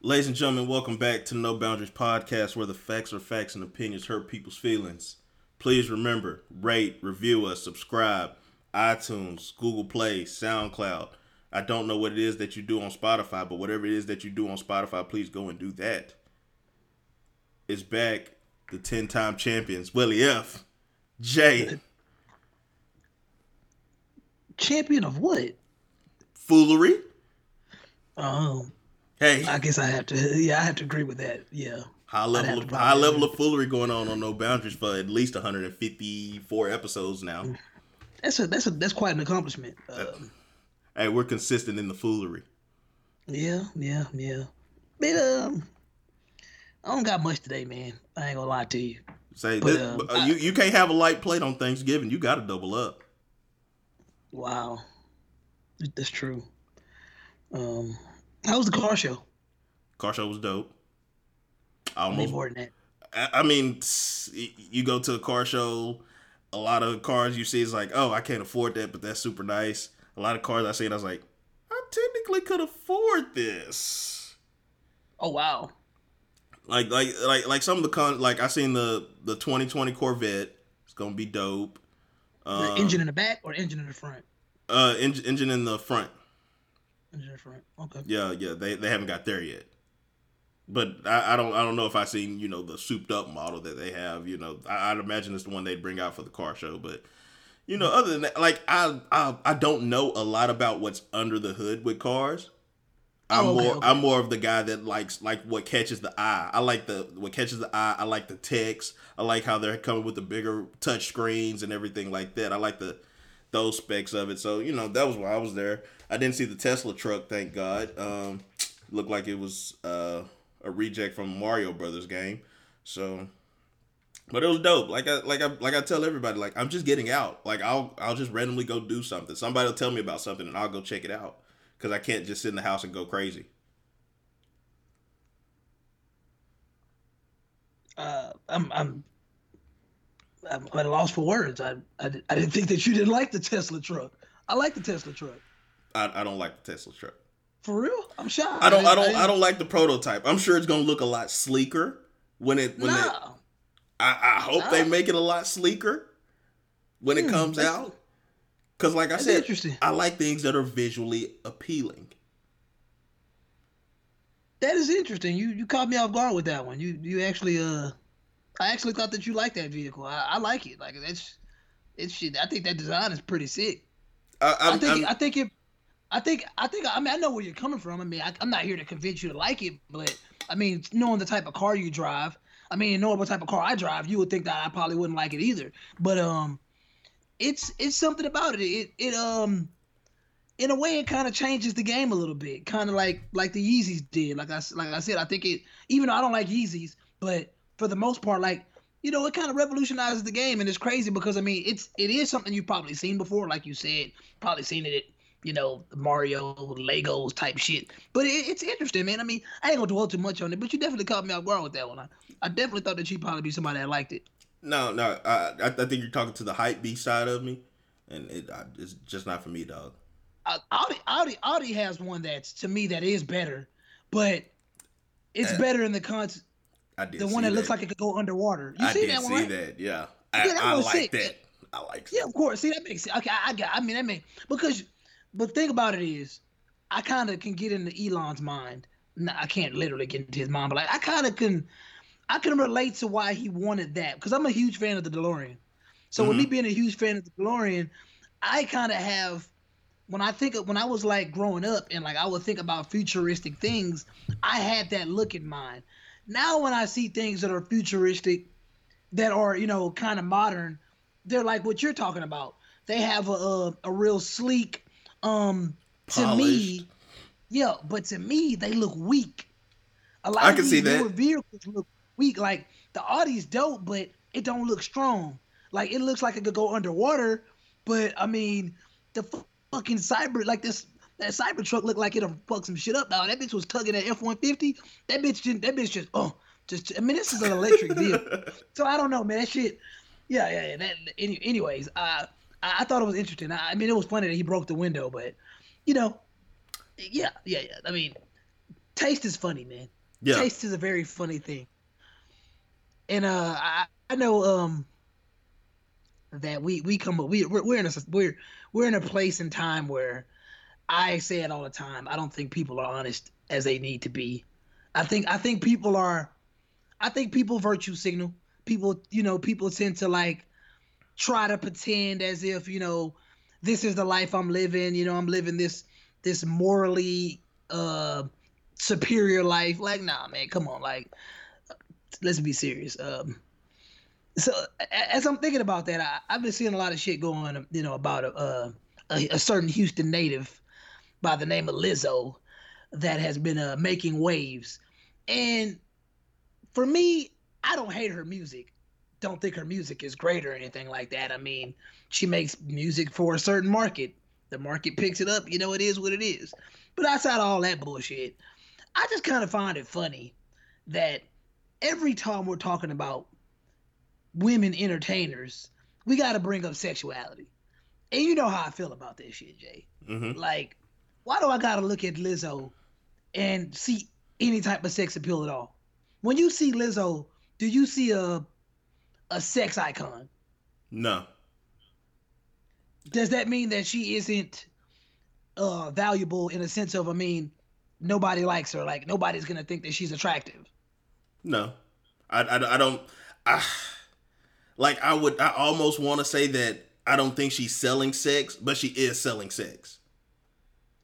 Ladies and gentlemen, welcome back to No Boundaries Podcast, where the facts are facts and opinions hurt people's feelings. Please remember, rate, review us, subscribe, iTunes, Google Play, SoundCloud. I don't know what it is that you do on Spotify, but whatever it is that you do on Spotify, please go and do that. It's back, the 10 time champions, Willie F. J. Champion of what? Foolery. Um, Hey, I guess I have to. Yeah, I have to agree with that. Yeah. high level of high level of foolery going on on No Boundaries for at least 154 episodes now. That's a that's a that's quite an accomplishment. Um, Hey, we're consistent in the foolery. yeah, yeah, yeah. But um, I don't got much today, man. I ain't gonna lie to you. Say But, this, um, uh, you you can't have a light plate on Thanksgiving. You got to double up. Wow, that's true. Um, how was the car show? Car show was dope. I almost, more than that. I I mean, you go to a car show, a lot of cars you see is like, oh, I can't afford that, but that's super nice. A lot of cars I see, and I was like, I technically could afford this. Oh wow. Like, like, like, like some of the con, like I seen the the 2020 Corvette. It's gonna be dope. The Uh, engine in the back or engine in the front? uh, engine, engine in the front. The. Okay. Yeah, yeah, they they haven't got there yet. But I, I don't I don't know if I seen you know the souped up model that they have. You know, I, I'd imagine it's the one they'd bring out for the car show. But you know, other than that, like I I, I don't know a lot about what's under the hood with cars. I'm Oh, okay, more okay. I'm more of the guy that likes like what catches the eye. I like the what catches the eye. I like the text. I like how they're coming with the bigger touch screens and everything like that. I like the those specs of it. So you know that was why I was there. I didn't see the Tesla truck, thank God. Um, looked like it was uh, a reject from Mario Brothers game. So, but it was dope. Like I like I like I tell everybody, like I'm just getting out. Like I'll I'll just randomly go do something. Somebody will tell me about something, and I'll go check it out because I can't just sit in the house and go crazy. Uh, I'm I'm I'm at a loss for words. I, I I didn't think that you didn't like the Tesla truck. I like the Tesla truck. I, I don't like the Tesla truck. For real? I'm shocked. I don't I didn't- don't I didn't- don't like the prototype. I'm sure it's gonna look a lot sleeker when it when it. I, I hope they make it a lot sleeker when it Hmm, comes out. Cause like I said. I like things that are visually appealing. That is interesting. You you caught me off guard with that one. You you actually uh, I actually thought that you liked that vehicle. I, I like it. Like it's it's shit. I think that design is pretty sick. I, i think I'm- I think it. I think I think I mean I know where you're coming from. I mean I, I'm not here to convince you to like it, but I mean knowing the type of car you drive, I mean knowing what type of car I drive, you would think that I probably wouldn't like it either. But um, it's it's something about it. It it um, in a way it kind of changes the game a little bit, kind of like like the Yeezys did. Like I like I said, I think it even though I don't like Yeezys, but for the most part, like you know, it kind of revolutionizes the game, and it's crazy because I mean, it's it is something you've probably seen before, like you said, probably seen it at you know Mario, Legos type shit. But it, it's interesting, man. I mean, I ain't gonna dwell too much on it, but you definitely caught me off guard with that one. I, I definitely thought that you'd probably be somebody that liked it. no, no. I, I think you're talking to the hype beast side of me, and it I, it's just not for me, dog. Uh, Audi, Audi, Audi has one that's to me that is better, but it's Uh, better in the con. I did The see one that, looks like it could go underwater. You I see did that see one? right? that. Yeah, I, Yeah, that I like sick. that. I like. Yeah, of course. See, that makes sense. Okay, I, got. I mean, that make because, but the thing about it is, I kind of can get into Elon's mind. No, I can't literally get into his mind, but like I kind of can, I can relate to why he wanted that because I'm a huge fan of the DeLorean. So with me mm-hmm. being a huge fan of the DeLorean, I kind of have. When I think of when I was like growing up and like I would think about futuristic things, I had that look in mind. Now when I see things that are futuristic, that are you know kind of modern, they're like what you're talking about. They have a a, a real sleek. Um, to me, yeah, but to me they look weak. A lot I of can these see that. newer vehicles look weak. Like the Audi's dope, but it don't look strong. Like it looks like it could go underwater, but I mean the fu- fucking cyber like this. That cyber truck looked like it'll fuck some shit up. Now that bitch was tugging at F one fifty. That bitch didn't. That bitch just oh, just. I mean, this is an electric vehicle. So I don't know, man. That shit. Yeah, yeah, yeah. That, any, anyways, uh, I, I thought it was interesting. I, I mean, it was funny that he broke the window, but you know, yeah, yeah, yeah. I mean, taste is funny, man. Yeah. Taste is a very funny thing. And uh, I, I know um that we we come we we're, we're in a we're we're in a place and time where I say it all the time. I don't think people are honest as they need to be. I think I think people are I think people virtue signal. People, you know, people tend to like try to pretend as if, you know, this is the life I'm living, you know, I'm living this this morally uh superior life. Like, nah, man, come on, like let's be serious. Um so as I'm thinking about that, I, have been seeing a lot of shit going, you know, about a, a, a certain Houston native by the name of Lizzo that has been uh, making waves. And for me, I don't hate her music. Don't think her music is great or anything like that. I mean, she makes music for a certain market. The market picks it up. You know, it is what it is. But outside all that bullshit, I just kind of find it funny that every time we're talking about women entertainers, we got to bring up sexuality. And you know how I feel about this shit, Jay. Mm-hmm. Like, why do I got to look at Lizzo and see any type of sex appeal at all? When you see Lizzo, do you see a a sex icon? No. Does that mean that she isn't uh valuable in a sense of I mean nobody likes her like nobody's to think that she's attractive? No. I, I, I don't I like I would I almost want to say that I don't think she's selling sex, but she is selling sex.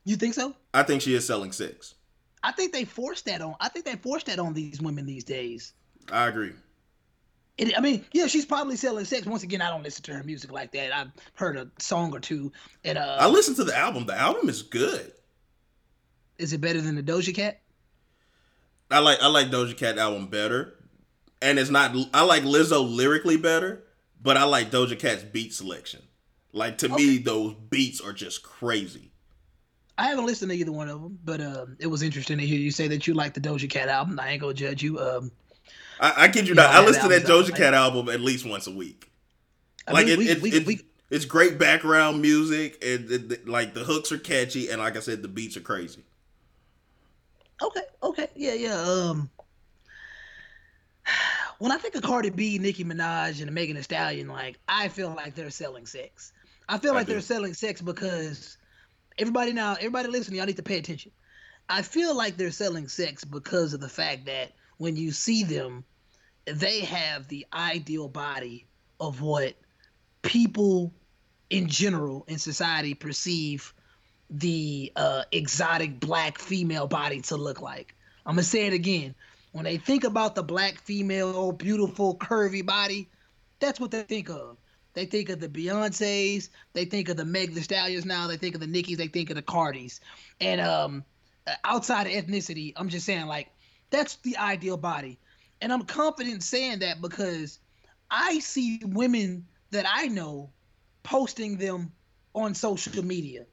You think so? I think she is selling sex. I think they forced that on. I think they forced that on these women these days. I agree. It, I mean, yeah, she's probably selling sex. Once again, I don't listen to her music like that. I've heard a song or two, and uh, I listened to the album. The album is good. Is it better than the Doja Cat? I like I like Doja Cat album better, and it's not. I like Lizzo lyrically better, but I like Doja Cat's beat selection. Like to okay. me, those beats are just crazy. I haven't listened to either one of them, but um, it was interesting to hear you say that you like the Doja Cat album. I ain't gonna judge you. Um, I, I kid you, you not. I listen to that Doja Cat like, album at least once a week. I like mean, it, we, it, we, it, we, it's great background music, and it, like the hooks are catchy, and like I said, the beats are crazy. Okay, okay, yeah, yeah. Um, when I think of Cardi B, Nicki Minaj, and Megan Thee Stallion, like I feel like they're selling sex. I feel like I they're selling sex because everybody now, everybody listening, y'all need to pay attention. I feel like they're selling sex because of the fact that when you see them, they have the ideal body of what people in general in society perceive the uh, exotic black female body to look like. I'm gonna say it again. When they think about the black female, beautiful, curvy body, that's what they think of. They think of the Beyonces. They think of the Meg the Stallions now. They think of the Nickies. They think of the Cardis. And um, outside of ethnicity, I'm just saying like that's the ideal body. And I'm confident saying that because I see women that I know posting them on social media.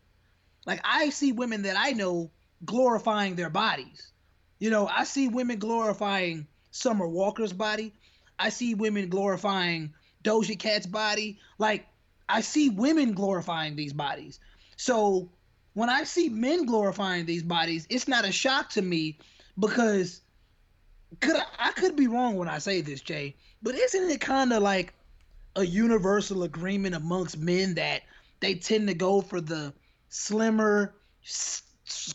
Like I see women that I know glorifying their bodies. You know, I see women glorifying Summer Walker's body. I see women glorifying Doja Cat's body. Like I see women glorifying these bodies. So when I see men glorifying these bodies, it's not a shock to me because could I, I could be wrong when I say this, Jay, but isn't it kind of like a universal agreement amongst men that they tend to go for the slimmer,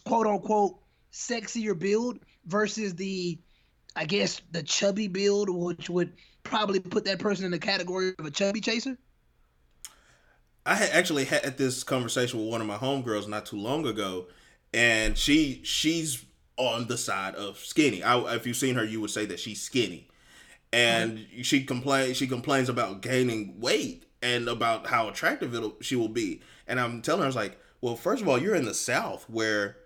quote unquote, sexier build versus the, I guess, the chubby build, which would probably put that person in the category of a chubby chaser? I had actually had this conversation with one of my homegirls not too long ago, and she she's on the side of skinny. I, if you've seen her, you would say that she's skinny, and right. she complains she complains about gaining weight and about how attractive it she will be. And I'm telling her, I was like, well, first of all, you're in the South where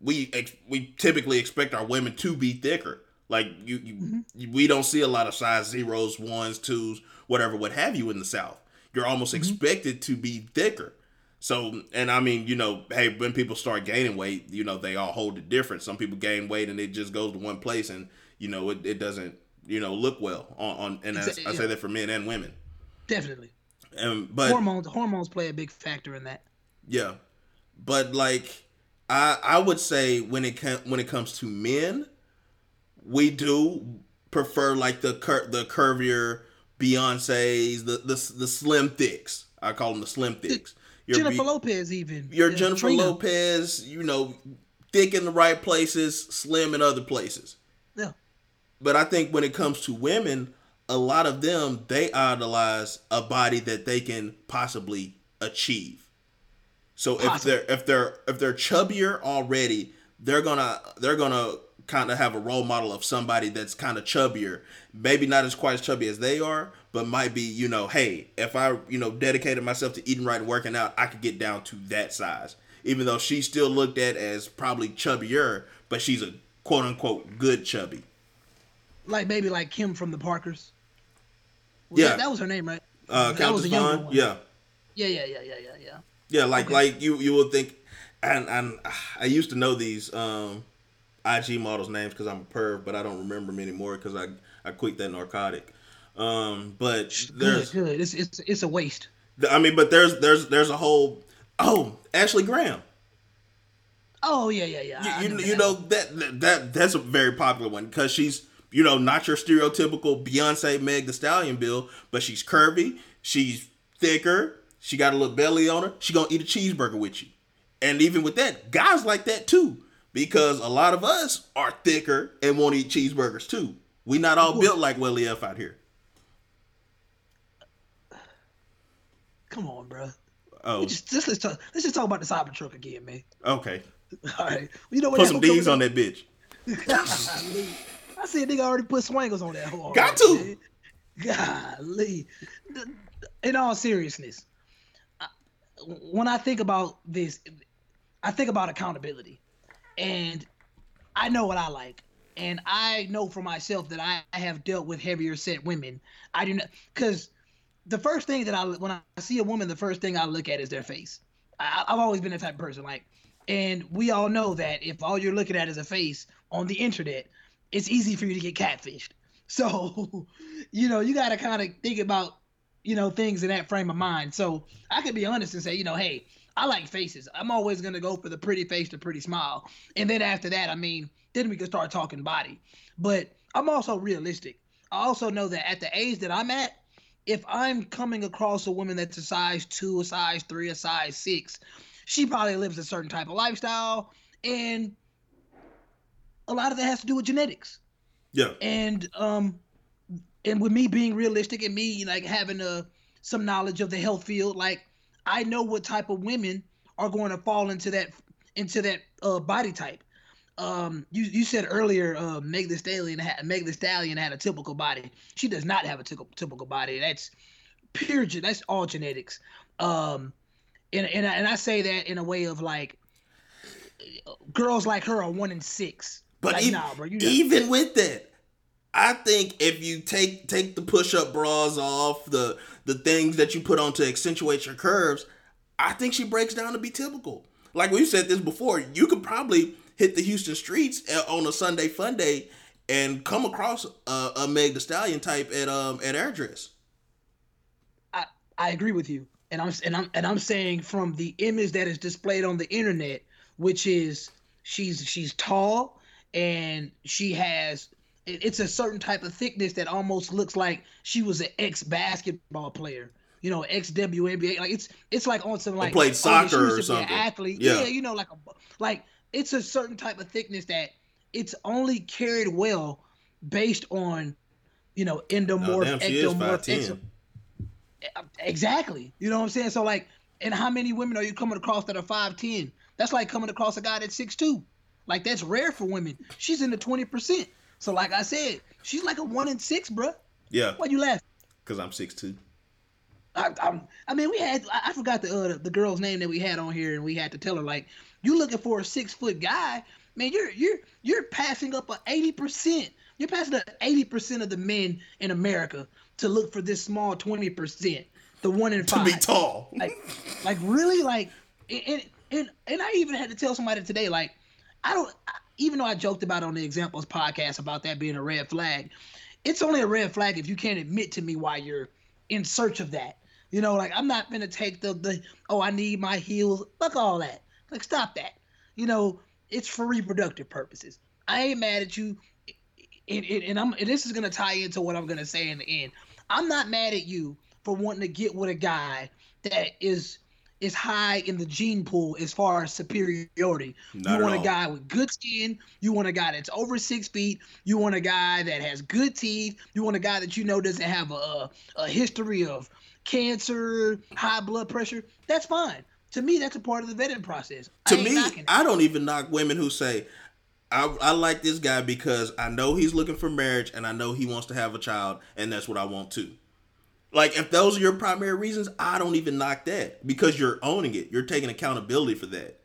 we ex- we typically expect our women to be thicker. Like you, you mm-hmm. we don't see a lot of size zeros, ones, twos, whatever, what have you in the South. You're almost mm-hmm. expected to be thicker. So, and I mean, you know, hey, when people start gaining weight, you know, they all hold it different. Some people gain weight and it just goes to one place, and you know, it, it doesn't, you know, look well on. on and exactly, I, I say that for men and women. Definitely. And but hormones hormones play a big factor in that. Yeah, but like I I would say when it com- when it comes to men, we do prefer like the cur- the curvier Beyonces, the the the slim thicks. I call them the slim thicks. Your Jennifer Be- Lopez, even your yeah, Jennifer Trina. Lopez. You know, thick in the right places, slim in other places. Yeah. But I think when it comes to women, a lot of them they idolize a body that they can possibly achieve. So Possible. if they're if they're if they're chubbier already, they're gonna they're gonna kind of have a role model of somebody that's kind of chubbier, maybe not as quite as chubby as they are, but might be you know, hey, if I you know dedicated myself to eating right and working out, I could get down to that size. Even though she's still looked at as probably chubbier, but she's a quote unquote good chubby. Like maybe like Kim from the Parkers. Was yeah, that, that, was her name, right? Uh, that was a younger one. Yeah. Yeah, yeah, yeah, yeah, yeah, yeah. Yeah, like okay. like you you would think, and and I used to know these um, IG models names because I'm a perv, but I don't remember them anymore because I I quit that narcotic. Um, but there's good, good. It's it's it's a waste. I mean, but there's there's there's a whole oh Ashley Graham. Oh yeah yeah yeah. You, you, you know that that that's a very popular one because she's you know not your stereotypical Beyonce Meg the Stallion bill, but she's curvy, she's thicker, she got a little belly on her. She gonna eat a cheeseburger with you. And even with that, guys like that too. Because a lot of us are thicker and want to eat cheeseburgers too. We not all built like Willie F out here. Come on, bro. Oh, just, just let's talk. Let's just talk about the Cybertruck again, man. Okay. All right. You know what? Put some D's on that bitch. I see a nigga already put swangles on that hole. Got to. Man. Golly. In all seriousness, when I think about this, I think about accountability, and I know what I like, and I know for myself that I have dealt with heavier set women. I do not because the first thing that I when I see a woman, the first thing I look at is their face. I, I've always been the type of person like, and we all know that if all you're looking at is a face on the internet, it's easy for you to get catfished. So, you know, you got to kind of think about you know, things in that frame of mind. So I could be honest and say, you know, hey, I like faces. I'm always gonna go for the pretty face, the pretty smile. And then after that, I mean, then we can start talking body. But I'm also realistic. I also know that at the age that I'm at, if I'm coming across a woman that's a size two, a size three, a size six, she probably lives a certain type of lifestyle. And a lot of that has to do with genetics. Yeah. And um and with me being realistic and me like having a uh, some knowledge of the health field, like I know what type of women are going to fall into that into that uh, body type. Um, you you said earlier, uh, Meg the Stallion had Meg the Stallion had a typical body. She does not have a typical typical body. That's pure. That's all genetics. Um, and and I, and I say that in a way of like, girls like her are one in six. But like, even, nah, bro, even with that, I think if you take take the push up bras off, the the things that you put on to accentuate your curves, I think she breaks down to be typical. Like we've said this before, you could probably hit the Houston streets on a Sunday fun day and come across a, a Meg The Stallion type at um at Airdress. I I agree with you, and I'm and I'm and I'm saying from the image that is displayed on the internet, which is she's she's tall and she has it's a certain type of thickness that almost looks like she was an ex basketball player. You know, ex WNBA. Like it's it's like on some like played oh, soccer oh, or something. athlete. Yeah. yeah, you know, like a like it's a certain type of thickness that it's only carried well based on you know endomorph, oh, ectomorph. exactly. You know what I'm saying? So like, and how many women are you coming across that are five ten? That's like coming across a guy that's six two. Like that's rare for women. She's in the twenty percent. So like I said, she's like a one in six, bro. Yeah. Why you laugh? Because I'm six two. I, I'm, I mean, we had I, I forgot the uh, the girl's name that we had on here, and we had to tell her like, you looking for a six foot guy, man? You're you're you're passing up a eighty percent. You're passing up eighty percent of the men in America to look for this small twenty percent, the one in five. To be tall. Like, like really, like, and and and I even had to tell somebody today, like, I don't even though I joked about on the examples podcast about that being a red flag, it's only a red flag if you can't admit to me why you're in search of that. You know, like I'm not gonna take the the oh I need my heels. Fuck all that. Like stop that. you know, it's for reproductive purposes. I ain't mad at you. And, and, and I'm and this is gonna tie into what I'm gonna say in the end. I'm not mad at you for wanting to get with a guy that is is high in the gene pool as far as superiority. Not you want a guy with good skin. You want a guy that's over six feet. You want a guy that has good teeth. You want a guy that you know doesn't have a, a history of cancer, high blood pressure. That's fine. To me, that's a part of the vetting process. To me, I don't even knock women who say, I, I like this guy because I know he's looking for marriage and I know he wants to have a child and that's what I want too. Like if those are your primary reasons, I don't even knock that because you're owning it. You're taking accountability for that.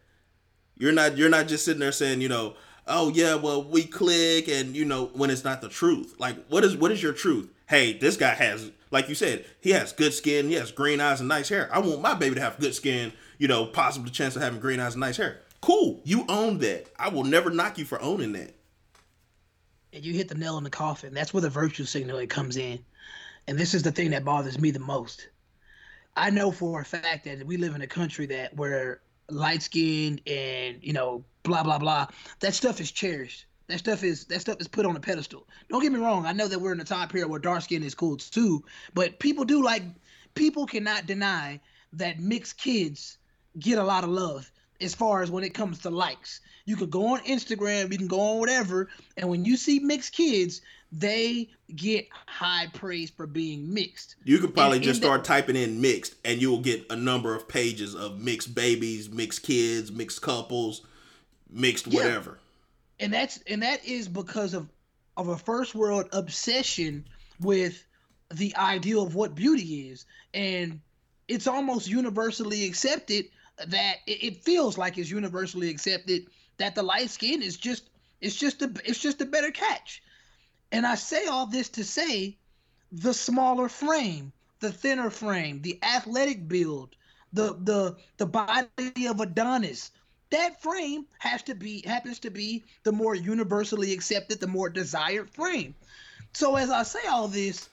You're not you're not just sitting there saying, you know, oh yeah, well we click and you know when it's not the truth. Like what is what is your truth? Hey, this guy has like you said, he has good skin, he has green eyes and nice hair. I want my baby to have good skin, you know, possible chance of having green eyes and nice hair. Cool, you own that. I will never knock you for owning that. And you hit the nail in the coffin. That's where the virtue signaling comes in and this is the thing that bothers me the most. I know for a fact that we live in a country that where light skinned and you know blah blah blah that stuff is cherished. That stuff is that stuff is put on a pedestal. Don't get me wrong. I know that we're in a time period where dark skin is cool too, but people do like people cannot deny that mixed kids get a lot of love as far as when it comes to likes. You could go on Instagram, you can go on whatever, and when you see mixed kids, they get high praise for being mixed. You could probably and, just and start typing in mixed and you'll get a number of pages of mixed babies, mixed kids, mixed couples, mixed yeah. whatever. And that's and that is because of of a first world obsession with the ideal of what beauty is. And it's almost universally accepted that it feels like it's universally accepted that the light skin is just it's just a it's just a better catch and I say all this to say the smaller frame, the thinner frame, the athletic build, the the the body of Adonis, that frame has to be happens to be the more universally accepted, the more desired frame. So as I say all this,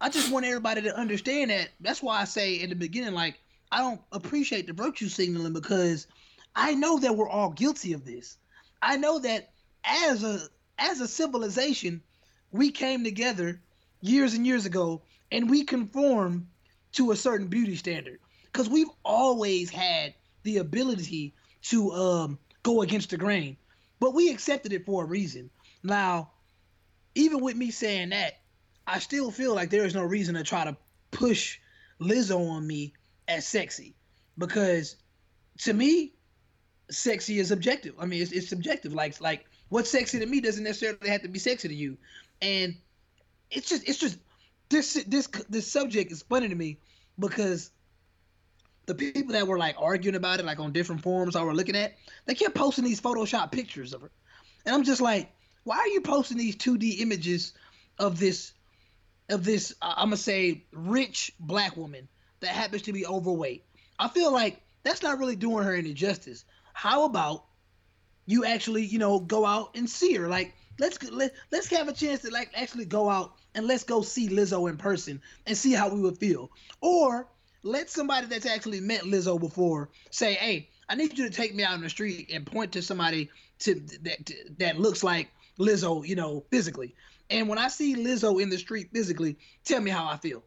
I just want everybody to understand that. That's why I say in the beginning, like I don't appreciate the virtue signaling because I know that we're all guilty of this. I know that as a as a civilization, we came together years and years ago and we conform to a certain beauty standard because we've always had the ability to um, go against the grain, but we accepted it for a reason. Now, even with me saying that, I still feel like there is no reason to try to push Lizzo on me as sexy because to me, sexy is objective. I mean, it's, it's subjective. Like like what's sexy to me doesn't necessarily have to be sexy to you and it's just it's just this this this subject is funny to me because the people that were like arguing about it like on different forums I were looking at they kept posting these Photoshop pictures of her, and I'm just like, why are you posting these 2D images of this of this uh, I'm gonna say rich black woman that happens to be overweight? I feel like that's not really doing her any justice. How about you actually you know go out and see her like let's let, let's have a chance to like actually go out and let's go see Lizzo in person and see how we would feel. Or let somebody that's actually met Lizzo before say, "Hey, I need you to take me out on the street and point to somebody to that to, that looks like Lizzo, you know, physically." And when I see Lizzo in the street physically, tell me how I feel.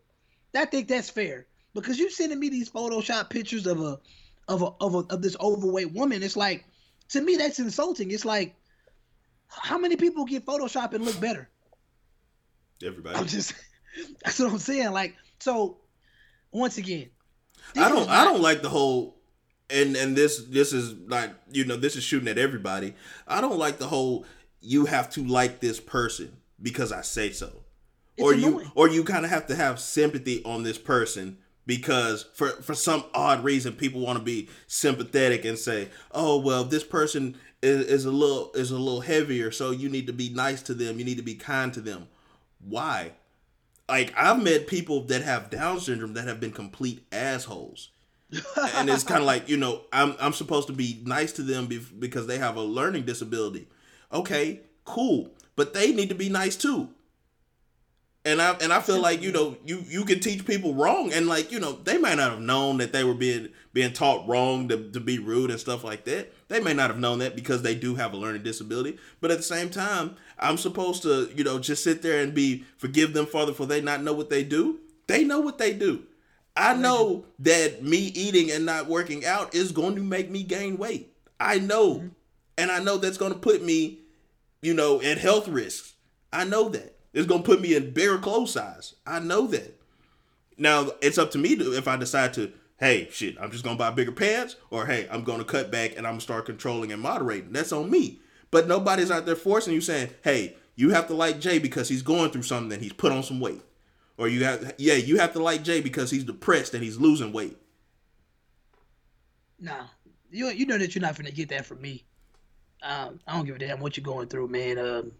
I think that's fair because you sending me these Photoshop pictures of a of a of a of this overweight woman. It's like to me that's insulting. It's like how many people get Photoshop and look better? Everybody. I'm just that's what I'm saying. Like, so once again, I don't I don't like the whole and and this this is not you know this is shooting at everybody. I don't like the whole you have to like this person because I say so. It's or annoying. you or you kind of have to have sympathy on this person because for for some odd reason people want to be sympathetic and say, "Oh, well, this person is, is a little is a little heavier, so you need to be nice to them. You need to be kind to them. Why? Like I've met people that have Down syndrome that have been complete assholes. and it's kind of like you know I'm I'm supposed to be nice to them because they have a learning disability. Okay, cool, but they need to be nice too. And I and I feel like you know you you can teach people wrong and like you know they might not have known that they were being being taught wrong to, to be rude and stuff like that. They may not have known that because they do have a learning disability. But at the same time, I'm supposed to you know just sit there and be forgive them father for they not know what they do. They know what they do. I know that me eating and not working out is going to make me gain weight. I know. Mm-hmm. And I know that's going to put me, you know, at health risks. I know that. It's gonna put me in bigger clothes size. I know that. Now it's up to me to if I decide to, hey, shit, I'm just gonna buy bigger pants, or hey, I'm gonna cut back and I'm gonna start controlling and moderating. That's on me. But nobody's out there forcing you saying, hey, you have to like Jay because he's going through something and he's put on some weight. Or you have yeah, you have to like Jay because he's depressed and he's losing weight. Nah. You you know that you're not gonna get that from me. Um, I don't give a damn what you're going through, man. Um,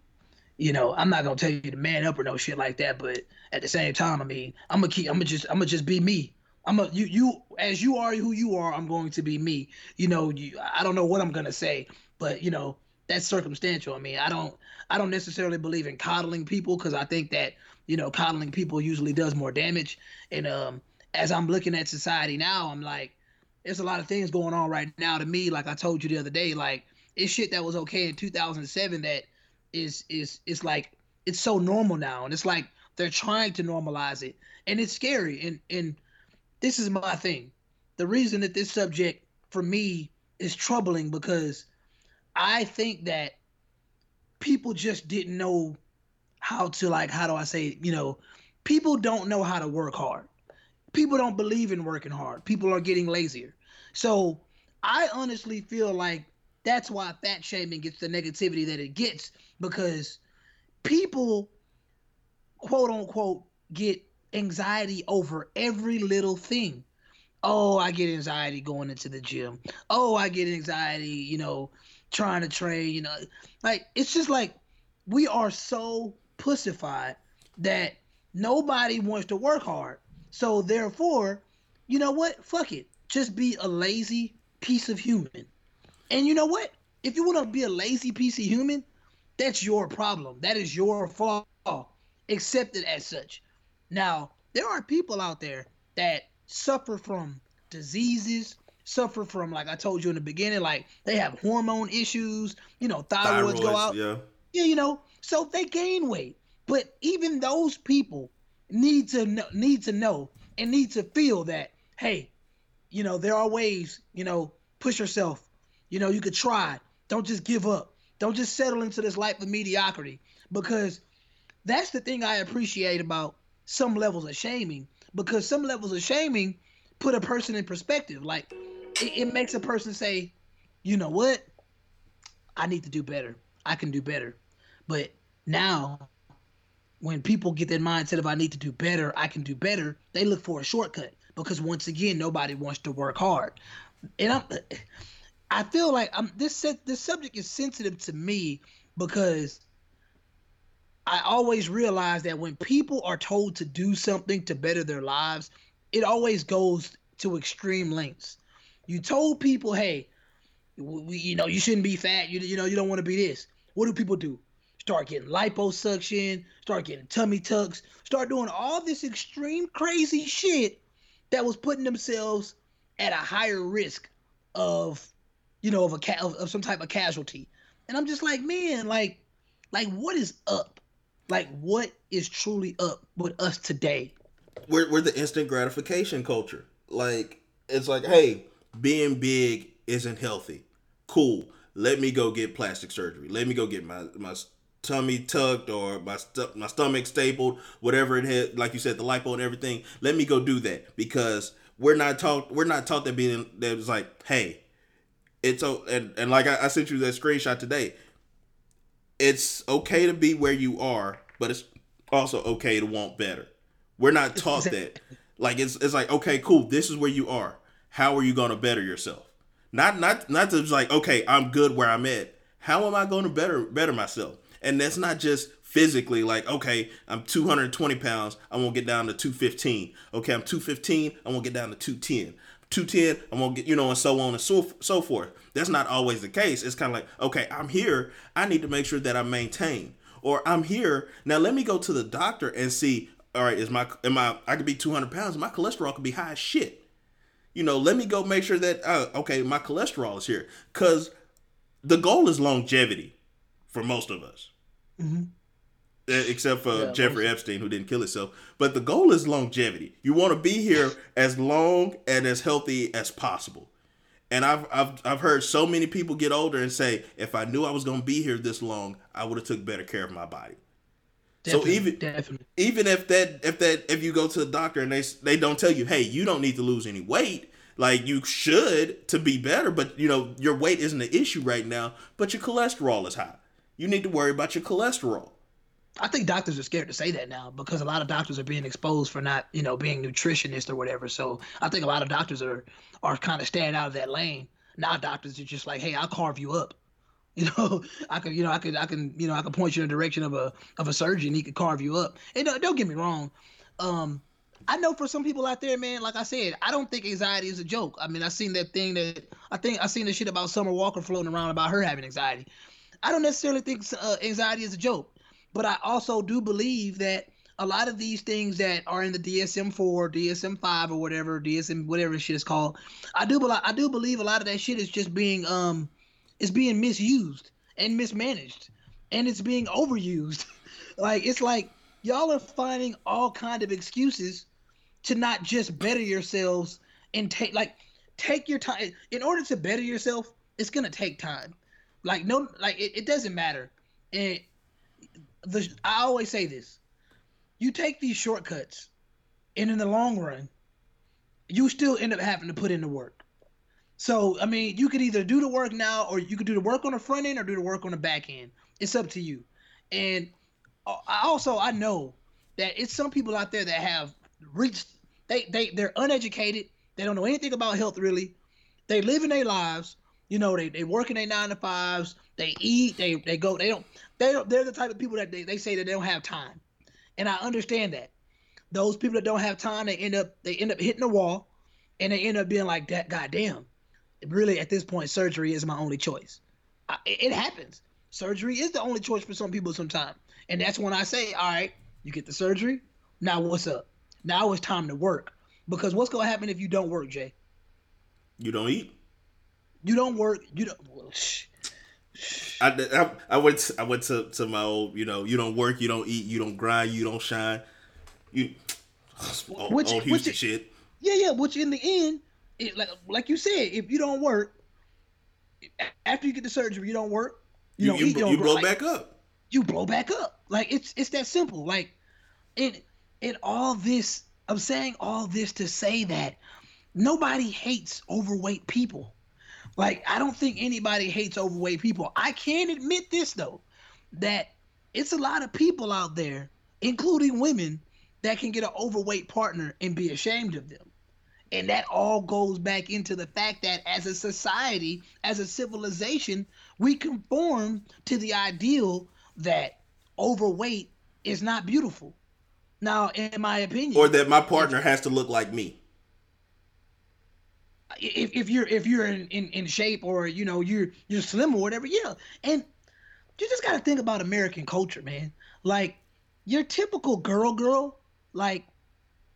you know, I'm not gonna tell you to man up or no shit like that, but at the same time, I mean, I'm gonna keep, I'm gonna just, I'm gonna just be me. I'm a you, you as you are who you are. I'm going to be me. You know, you, I don't know what I'm gonna say, but you know, that's circumstantial. I mean, I don't, I don't necessarily believe in coddling people because I think that you know, coddling people usually does more damage. And um, as I'm looking at society now, I'm like, there's a lot of things going on right now to me. Like I told you the other day, like it's shit that was okay in 2007 that is is is like it's so normal now, and it's like they're trying to normalize it, and it's scary. And and this is my thing. The reason that this subject for me is troubling because I think that people just didn't know how to like how do I say you know people don't know how to work hard. People don't believe in working hard. People are getting lazier. So I honestly feel like that's why fat shaming gets the negativity that it gets because people, quote unquote, get anxiety over every little thing. Oh, I get anxiety going into the gym. Oh, I get anxiety, you know, trying to train, you know. Like, it's just like we are so pussified that nobody wants to work hard. So, therefore, you know what? Fuck it. Just be a lazy piece of human. And you know what? If you want to be a lazy piece of human, that's your problem. That is your fault. Accept it as such. Now, there are people out there that suffer from diseases, suffer from, like I told you in the beginning, like they have hormone issues, you know, thyroids, thyroids go out. Yeah. Yeah, you know, so they gain weight. But even those people need to know, need to know and need to feel that, hey, you know, there are ways, you know, push yourself. You know, you could try. Don't just give up. Don't just settle into this life of mediocrity because that's the thing I appreciate about some levels of shaming because some levels of shaming put a person in perspective. Like it, it makes a person say, you know what? I need to do better. I can do better. But now when people get that mindset of I need to do better, I can do better, they look for a shortcut because once again, nobody wants to work hard. And I'm I feel like I'm this this subject is sensitive to me because I always realize that when people are told to do something to better their lives, it always goes to extreme lengths. You told people, "Hey, we, you know, you shouldn't be fat. You, you know, you don't want to be this." What do people do? Start getting liposuction, start getting tummy tucks, start doing all this extreme crazy shit that was putting themselves at a higher risk of you know, of a ca- of, of some type of casualty. And I'm just like, man, like, like what is up? Like, what is truly up with us today? We're we're the instant gratification culture. Like, it's like, hey, being big isn't healthy. Cool. Let me go get plastic surgery. Let me go get my my tummy tucked or my stu- my stomach stapled, whatever it had. Like you said, the lipo and everything. Let me go do that because we're not taught. We're not taught that being that was like, hey, it's and and like I, I sent you that screenshot today. It's okay to be where you are, but it's also okay to want better. We're not taught that. Like it's it's like okay, cool. This is where you are. How are you going to better yourself? Not not not to just like okay, I'm good where I'm at. How am I going to better better myself? And that's not just physically like okay, I'm 220 pounds. I won't get down to 215. Okay, I'm 215. I won't get down to 210. 210, I'm gonna get, you know, and so on and so, so forth. That's not always the case. It's kind of like, okay, I'm here. I need to make sure that I maintain. or I'm here now. Let me go to the doctor and see. All right, is my am I I could be 200 pounds. My cholesterol could be high as shit. You know, let me go make sure that uh, okay, my cholesterol is here because the goal is longevity for most of us. Mm-hmm. Eh, except for yeah, Jeffrey Epstein, who didn't kill himself. But the goal is longevity. You want to be here as long and as healthy as possible. And I've, I've I've heard so many people get older and say, if I knew I was gonna be here this long, I would have took better care of my body. Definitely, so even definitely. even if that if that if you go to the doctor and they they don't tell you, hey, you don't need to lose any weight, like you should to be better, but you know your weight isn't an issue right now, but your cholesterol is high. You need to worry about your cholesterol. I think doctors are scared to say that now because a lot of doctors are being exposed for not, you know, being nutritionists or whatever. So I think a lot of doctors are are kind of staying out of that lane. Now doctors are just like, hey, I'll carve you up. You know, I can, you know, I can, I can, you know, I can point you in the direction of a of a surgeon. He could carve you up. And don't, don't get me wrong. Um, I know for some people out there, man, like I said, I don't think anxiety is a joke. I mean, I seen that thing that I think I seen the shit about Summer Walker floating around about her having anxiety. I don't necessarily think uh, anxiety is a joke. But I also do believe that a lot of these things that are in the DSM four, DSM five, or whatever DSM whatever shit is called, I do I do believe a lot of that shit is just being um, being misused and mismanaged, and it's being overused. like it's like y'all are finding all kind of excuses to not just better yourselves and take like take your time in order to better yourself. It's gonna take time. Like no, like it, it doesn't matter. And the I always say this: you take these shortcuts, and in the long run, you still end up having to put in the work. So I mean, you could either do the work now, or you could do the work on the front end, or do the work on the back end. It's up to you. And uh, I also I know that it's some people out there that have reached they they they're uneducated. They don't know anything about health really. They live in their lives. You know, they they work in their nine to fives. They eat. They they go. They don't. They don't. They're the type of people that they, they say that they don't have time, and I understand that. Those people that don't have time, they end up they end up hitting the wall, and they end up being like that. Goddamn, really at this point, surgery is my only choice. I, it happens. Surgery is the only choice for some people sometimes, and that's when I say, all right, you get the surgery. Now what's up? Now it's time to work because what's gonna happen if you don't work, Jay? You don't eat. You don't work. You don't. Well, shh. I, I, I, went to, I went to, to my old you know you don't work you don't eat you don't grind you don't shine you oh, old, which, old Houston which, shit yeah yeah which in the end it, like like you said if you don't work after you get the surgery you don't work you, you don't you, eat you, you blow like, back up you blow back up like it's it's that simple like in in all this I'm saying all this to say that nobody hates overweight people like, I don't think anybody hates overweight people. I can admit this though, that it's a lot of people out there, including women, that can get an overweight partner and be ashamed of them. And that all goes back into the fact that as a society, as a civilization, we conform to the ideal that overweight is not beautiful. Now, in my opinion, or that my partner has to look like me if, if you're if you're in, in, in shape or you know you're you're slim or whatever, yeah. And you just gotta think about American culture, man. Like your typical girl, girl, like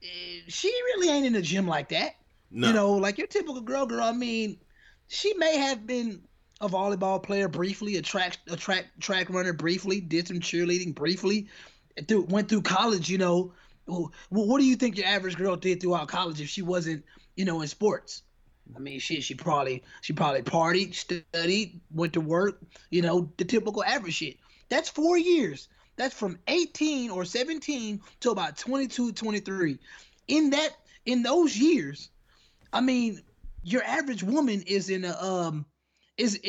eh, she really ain't in the gym like that. No. You know, like your typical girl, girl. I mean, she may have been a volleyball player briefly, a track a track track runner briefly, did some cheerleading briefly, through went through college. You know, what do you think your average girl did throughout college if she wasn't, you know, in sports? I mean, shit, she probably she probably partied, studied, went to work, you know, the typical average shit. That's four years. That's from 18 or 17 to about 22, 23. In that in those years, I mean, your average woman is in a um is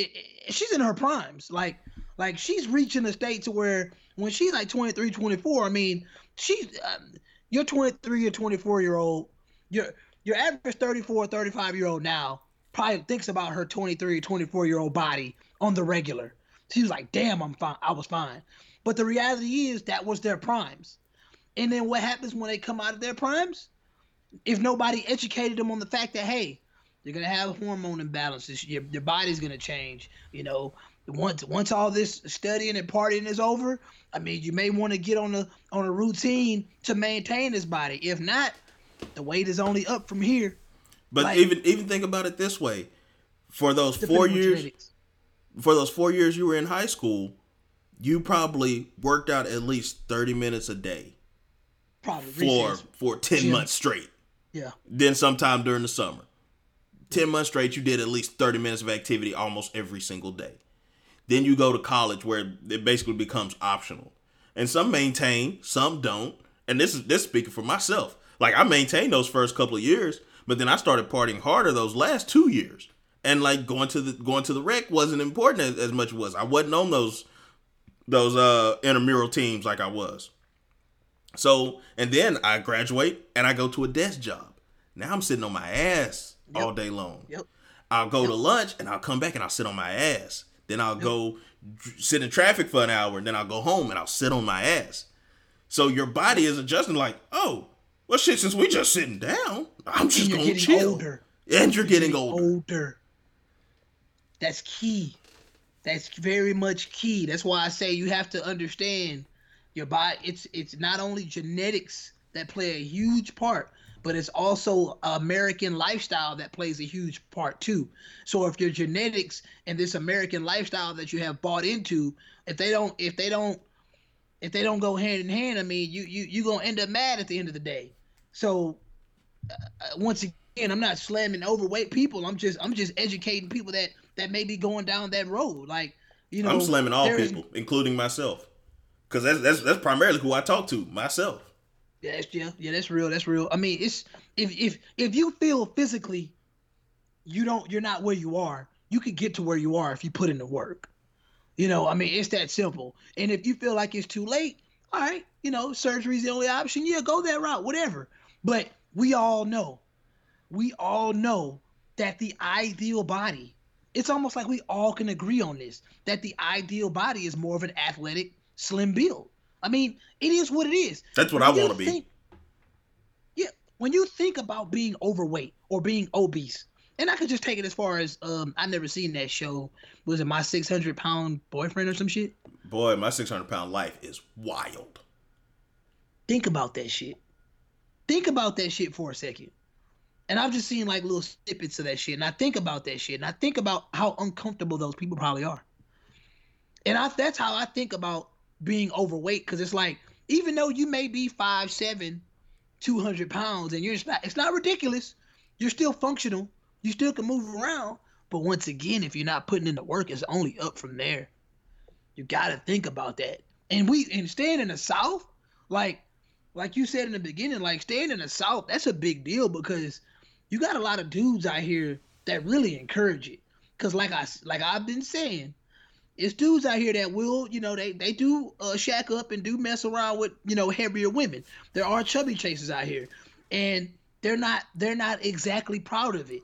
she's in her primes. Like like she's reaching a state to where when she's like 23, 24, I mean, she's um, you're 23 or 24 year old, you're your average 34, 35 year old now probably thinks about her 23, 24 year old body on the regular. She was like, damn, I'm fine. I was fine. But the reality is that was their primes. And then what happens when they come out of their primes? If nobody educated them on the fact that, hey, you're gonna have hormone imbalances. Your, your body's gonna change. You know, once once all this studying and partying is over, I mean, you may want to get on a on a routine to maintain this body. If not, the weight is only up from here. But like, even even think about it this way: for those four years, for those four years you were in high school, you probably worked out at least thirty minutes a day. Probably for for ten Gym. months straight. Yeah. Then sometime during the summer, ten months straight, you did at least thirty minutes of activity almost every single day. Then you go to college where it basically becomes optional. And some maintain, some don't. And this is this speaking for myself. Like I maintained those first couple of years, but then I started partying harder those last two years. And like going to the going to the rec wasn't important as, as much as was. I wasn't on those those uh intramural teams like I was. So and then I graduate and I go to a desk job. Now I'm sitting on my ass yep. all day long. Yep. I'll go yep. to lunch and I'll come back and I'll sit on my ass. Then I'll go sit in traffic for an hour, and then I'll go home and I'll sit on my ass. So your body is adjusting like, oh, well, shit, since we just sitting down, I'm just gonna chill. Older. And you're, you're getting, getting older. older. That's key. That's very much key. That's why I say you have to understand your body. It's it's not only genetics that play a huge part, but it's also American lifestyle that plays a huge part too. So if your genetics and this American lifestyle that you have bought into, if they don't, if they don't, if they don't go hand in hand, I mean, you you you gonna end up mad at the end of the day. So uh, uh once again, I'm not slamming overweight people. I'm just I'm just educating people that that may be going down that road. Like you know, I'm slamming all people, is, including myself, because that's that's that's primarily who I talk to myself. Yeah, that's, yeah, yeah, that's real. That's real. I mean, it's if if if you feel physically, you don't, you're not where you are. You could get to where you are if you put in the work. You know, I mean, it's that simple. And if you feel like it's too late, all right, you know, surgery is the only option. Yeah, go that route, whatever. But we all know, we all know that the ideal body, it's almost like we all can agree on this, that the ideal body is more of an athletic, slim build. I mean, it is what it is. That's what when I want to be. Yeah, when you think about being overweight or being obese, and I could just take it as far as um, I never seen that show. Was it my six hundred pound boyfriend or some shit? Boy, my six hundred pound life is wild. Think about that shit. Think about that shit for a second. And I've just seen like little snippets of that shit, and I think about that shit, and I think about how uncomfortable those people probably are. And I, that's how I think about being overweight because it's like even though you may be five seven 200 pounds and you're just not it's not ridiculous. You're still functional. You still can move around. But once again if you're not putting in the work it's only up from there. You got to think about that. And we and staying in the south like like you said in the beginning like staying in the south that's a big deal because you got a lot of dudes out here that really encourage it because like i like i've been saying it's dudes out here that will, you know, they they do uh, shack up and do mess around with, you know, heavier women. There are chubby chasers out here, and they're not they're not exactly proud of it.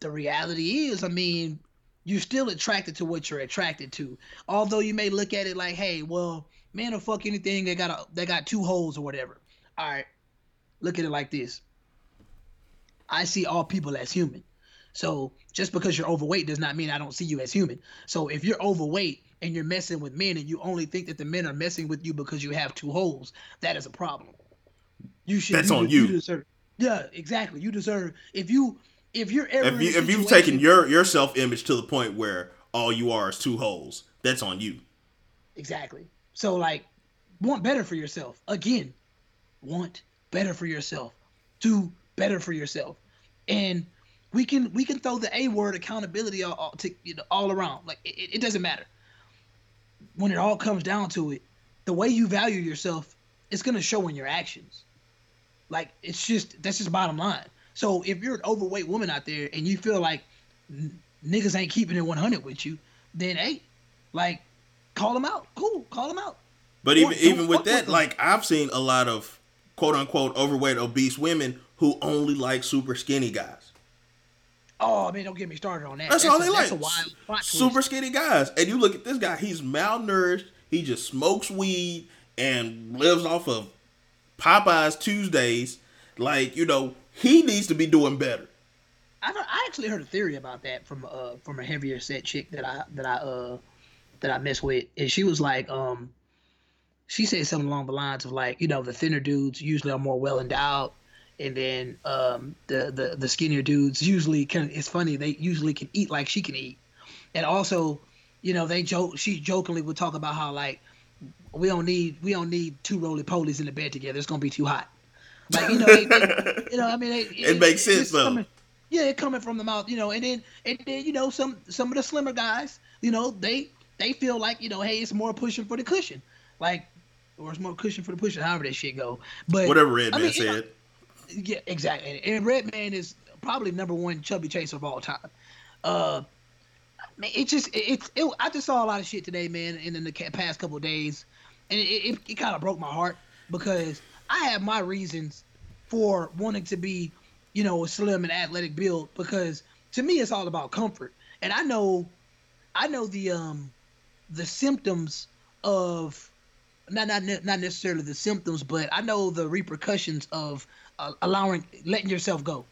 The reality is, I mean, you're still attracted to what you're attracted to. Although you may look at it like, hey, well, man or fuck anything they got a they got two holes or whatever. All right, look at it like this. I see all people as human. So just because you're overweight does not mean I don't see you as human. So if you're overweight and you're messing with men and you only think that the men are messing with you because you have two holes, that is a problem. You should. That's you, on you. you deserve, yeah, exactly. You deserve if you if you're ever if, you, if you've taken your your self image to the point where all you are is two holes, that's on you. Exactly. So like, want better for yourself. Again, want better for yourself. Do better for yourself. And we can we can throw the A word accountability all, all to you know, all around. Like it, it doesn't matter. When it all comes down to it, the way you value yourself it's gonna show in your actions. Like it's just that's just bottom line. So if you're an overweight woman out there and you feel like n- niggas ain't keeping it 100 with you, then hey, like call them out. Cool, call them out. But even even with that, with like I've seen a lot of quote unquote overweight obese women who only like super skinny guys. Oh, I mean, don't get me started on that. That's, that's all a, they like. Super skinny guys. And you look at this guy, he's malnourished. He just smokes weed and lives off of Popeyes Tuesdays. Like, you know, he needs to be doing better. I I actually heard a theory about that from uh from a heavier set chick that I that I uh that I mess with, and she was like um she said something along the lines of like you know the thinner dudes usually are more well endowed and then um, the, the the skinnier dudes usually can. It's funny they usually can eat like she can eat, and also, you know, they joke. She jokingly would talk about how like we don't need we don't need two roly polies in the bed together. It's gonna be too hot. Like you know, they, they, you know, I mean, they, it, it, makes sense though. Coming, yeah, coming from the mouth, you know, and then and then you know some some of the slimmer guys, you know, they they feel like you know, hey, it's more pushing for the cushion, like or it's more cushion for the pushing, however that shit go. But whatever Redman I mean, said. You know, yeah, exactly. And Redman is probably number one chubby chaser of all time. Uh, man, it just it, it, it, I just saw a lot of shit today, man, in, in the past couple days, and it, it, it kind of broke my heart because I have my reasons for wanting to be, you know, a slim and athletic build because to me it's all about comfort, and I know, I know the um, the symptoms of not not not necessarily the symptoms, but I know the repercussions of uh, allowing letting yourself go.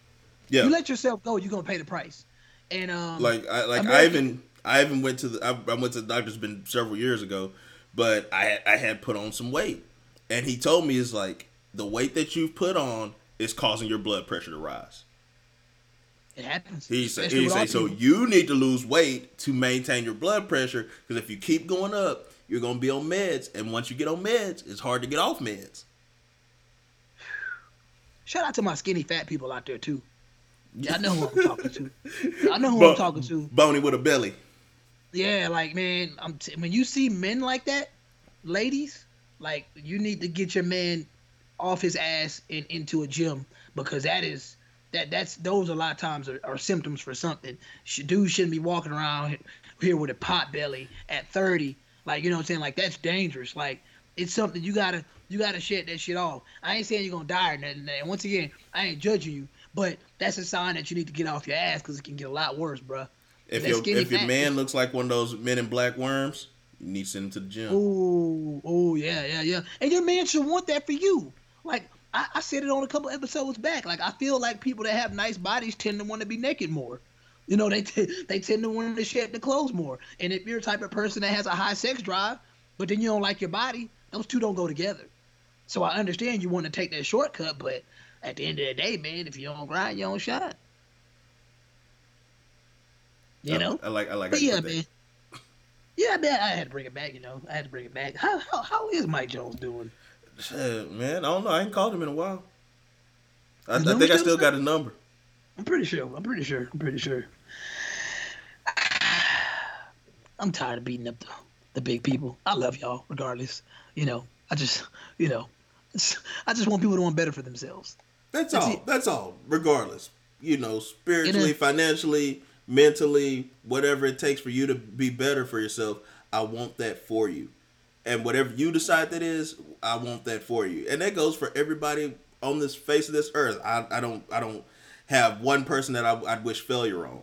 Yeah. You let yourself go, you're gonna pay the price. And um, like I like American, I even I even went to the I, I went to the doctor's been several years ago, but I I had put on some weight, and he told me it's like the weight that you've put on is causing your blood pressure to rise. It happens. He said, he so you need to lose weight to maintain your blood pressure because if you keep going up, you're gonna be on meds, and once you get on meds, it's hard to get off meds. Shout out to my skinny fat people out there too. Yeah, I know who I'm talking to. I know who Bo- I'm talking to. Bony with a belly. Yeah, like man, I'm t- when you see men like that, ladies, like you need to get your man off his ass and into a gym because that is that that's those a lot of times are, are symptoms for something. Dudes shouldn't be walking around here with a pot belly at 30. Like you know what I'm saying? Like that's dangerous. Like it's something you gotta you gotta shed that shit off. I ain't saying you're gonna die or nothing. And once again, I ain't judging you, but that's a sign that you need to get off your ass because it can get a lot worse, bro. If your if your man looks like one of those men in black worms, you need to send him to the gym. Oh, oh yeah, yeah, yeah. And your man should want that for you. Like I, I said it on a couple episodes back. Like I feel like people that have nice bodies tend to want to be naked more. You know, they t- they tend to want to shed the clothes more. And if you're a type of person that has a high sex drive, but then you don't like your body, those two don't go together. So I understand you want to take that shortcut, but at the end of the day, man, if you don't grind, you don't shine. You I, know? I like I like but yeah, man. Yeah, man, I had to bring it back, you know. I had to bring it back. How how, how is Mike Jones doing? Shit, man, I don't know. I ain't called him in a while. I, I think I still got his number. I'm pretty sure. I'm pretty sure. I'm pretty sure. I'm tired of beating up the, the big people. I love y'all regardless. You know, I just, you know, I just want people to want better for themselves. That's, That's all. It. That's all. Regardless, you know, spiritually, financially, mentally, whatever it takes for you to be better for yourself, I want that for you. And whatever you decide that is, I want that for you. And that goes for everybody on this face of this earth. I, I don't I don't have one person that I, would wish failure on.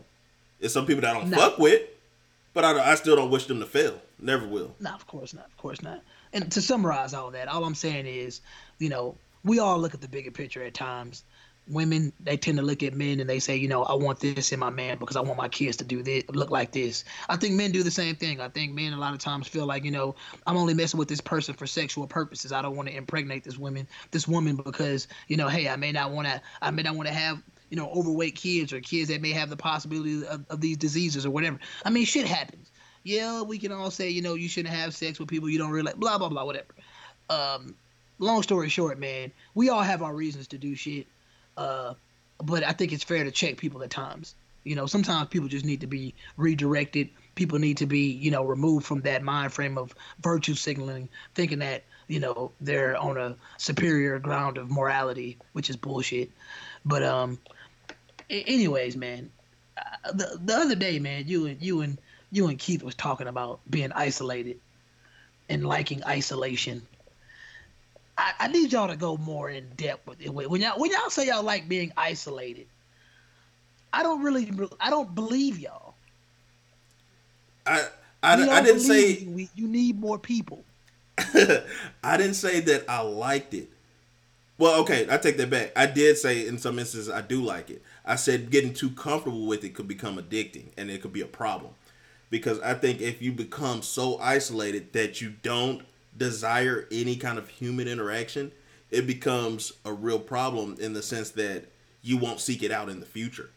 It's some people that I don't no. fuck with, but I, I still don't wish them to fail. Never will. No, of course not. Of course not and to summarize all that, all I'm saying is, you know, we all look at the bigger picture at times. Women, they tend to look at men and they say, you know, I want this in my man because I want my kids to do this, look like this. I think men do the same thing. I think men a lot of times feel like, you know, I'm only messing with this person for sexual purposes. I don't want to impregnate this woman, this woman because, you know, hey, I may not want to, I may not want to have you know, overweight kids or kids that may have the possibility of, of, these diseases or whatever. I mean, shit happens yeah, we can all say, you know, you shouldn't have sex with people you don't really like, blah, blah, blah, whatever. Um, long story short, man, we all have our reasons to do shit. Uh, but I think it's fair to check people at times. You know, sometimes people just need to be redirected. People need to be, you know, removed from that mind frame of virtue signaling, thinking that, you know, they're on a superior ground of morality, which is bullshit. But um, anyways, man, uh, the the other day, man, you and you and you and Keith was talking about being isolated and liking isolation. I, I need y'all to go more in depth with it. When y'all when y'all say y'all like being isolated, I don't really I don't believe y'all. I I, I didn't say you, you need more people. I didn't say that I liked it. Well, okay, I take that back. I did say in some instances I do like it. I said getting too comfortable with it could become addicting and it could be a problem. Because I think if you become so isolated that you don't desire any kind of human interaction, it becomes a real problem in the sense that you won't seek it out in the future.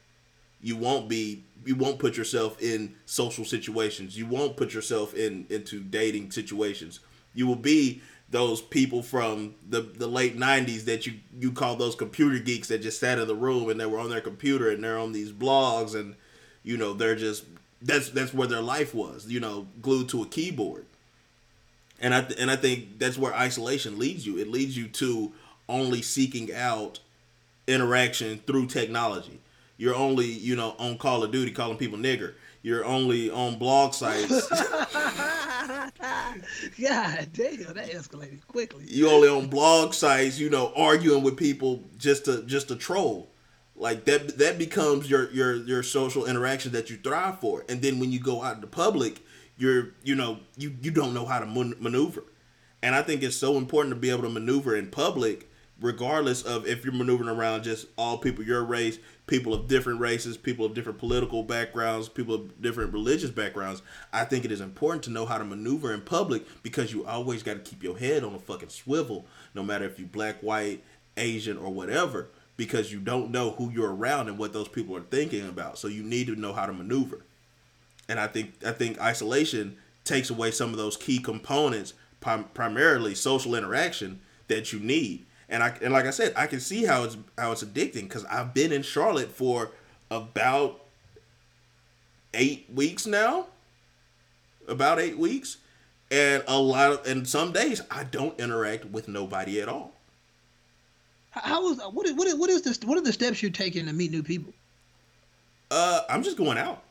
You won't be you won't put yourself in social situations. You won't put yourself in into dating situations. You will be those people from the, the late 90s that you you call those computer geeks that just sat in the room and they were on their computer and they're on these blogs and you know they're just that's that's where their life was you know glued to a keyboard and i th- and i think that's where isolation leads you it leads you to only seeking out interaction through technology you're only you know on call of duty calling people nigger you're only on blog sites God damn, that escalated quickly. You only on blog sites, you know, arguing with people just to just to troll. Like that that becomes your your your social interaction that you thrive for. And then when you go out in the public, you're you know, you you don't know how to maneuver. And I think it's so important to be able to maneuver in public regardless of if you're maneuvering around just all people your race, people of different races, people of different political backgrounds, people of different religious backgrounds, I think it is important to know how to maneuver in public because you always got to keep your head on a fucking swivel, no matter if you black, white, Asian, or whatever, because you don't know who you're around and what those people are thinking about. So you need to know how to maneuver. And I think I think isolation takes away some of those key components, prim- primarily social interaction that you need and I and like I said, I can see how it's how it's addicting because I've been in Charlotte for about eight weeks now, about eight weeks, and a lot of and some days I don't interact with nobody at all. How is what is what is what is this? What are the steps you're taking to meet new people? Uh, I'm just going out.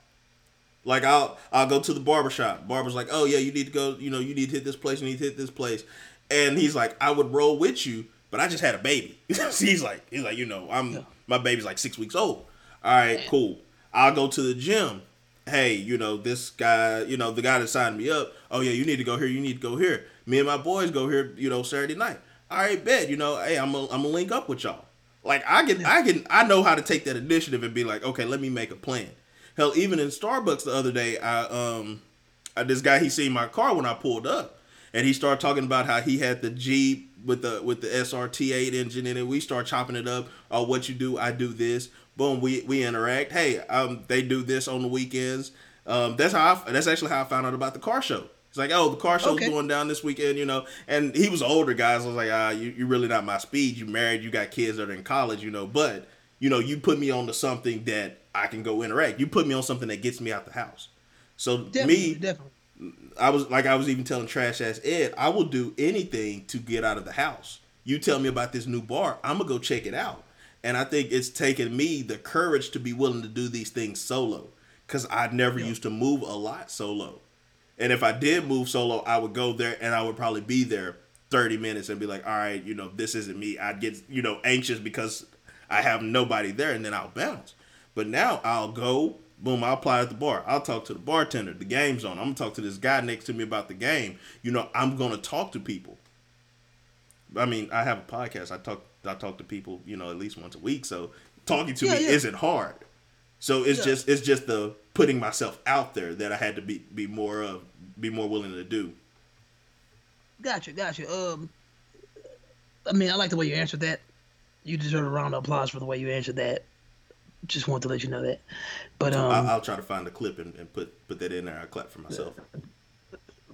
Like I'll I'll go to the barbershop. Barber's like, oh yeah, you need to go. You know, you need to hit this place. You need to hit this place. And he's like, I would roll with you, but I just had a baby. he's like, he's like, you know, I'm my baby's like six weeks old. All right, cool. I'll go to the gym. Hey, you know, this guy, you know, the guy that signed me up. Oh yeah, you need to go here. You need to go here. Me and my boys go here. You know, Saturday night. All right, bet. You know, hey, I'm a, I'm gonna link up with y'all. Like I can, I can, I know how to take that initiative and be like, okay, let me make a plan. Hell, even in Starbucks the other day, I um, I, this guy he seen my car when I pulled up, and he started talking about how he had the Jeep with the with the SRT8 engine in it. We start chopping it up. Oh, what you do, I do this. Boom, we we interact. Hey, um, they do this on the weekends. Um, that's how I, that's actually how I found out about the car show. It's like, oh, the car show's okay. going down this weekend, you know. And he was older guys. So I was like, ah, you you really not my speed. You married, you got kids that are in college, you know. But you know, you put me on to something that I can go interact. You put me on something that gets me out the house. So definitely, me, definitely I was like I was even telling Trash Ass Ed, I will do anything to get out of the house. You tell me about this new bar, I'm gonna go check it out. And I think it's taken me the courage to be willing to do these things solo. Cause I never yeah. used to move a lot solo. And if I did move solo, I would go there and I would probably be there 30 minutes and be like, all right, you know, this isn't me. I'd get, you know, anxious because I have nobody there and then I'll bounce. But now I'll go, Boom, I'll apply at the bar. I'll talk to the bartender. The game's on. I'm gonna talk to this guy next to me about the game. You know, I'm gonna talk to people. I mean, I have a podcast. I talk I talk to people, you know, at least once a week. So talking to yeah, me yeah. isn't hard. So it's yeah. just it's just the putting myself out there that I had to be be more of be more willing to do. Gotcha, gotcha. Um, I mean, I like the way you answered that. You deserve a round of applause for the way you answered that just want to let you know that. But um, I'll, I'll, try to find a clip and, and, put put that in there. I clap for myself.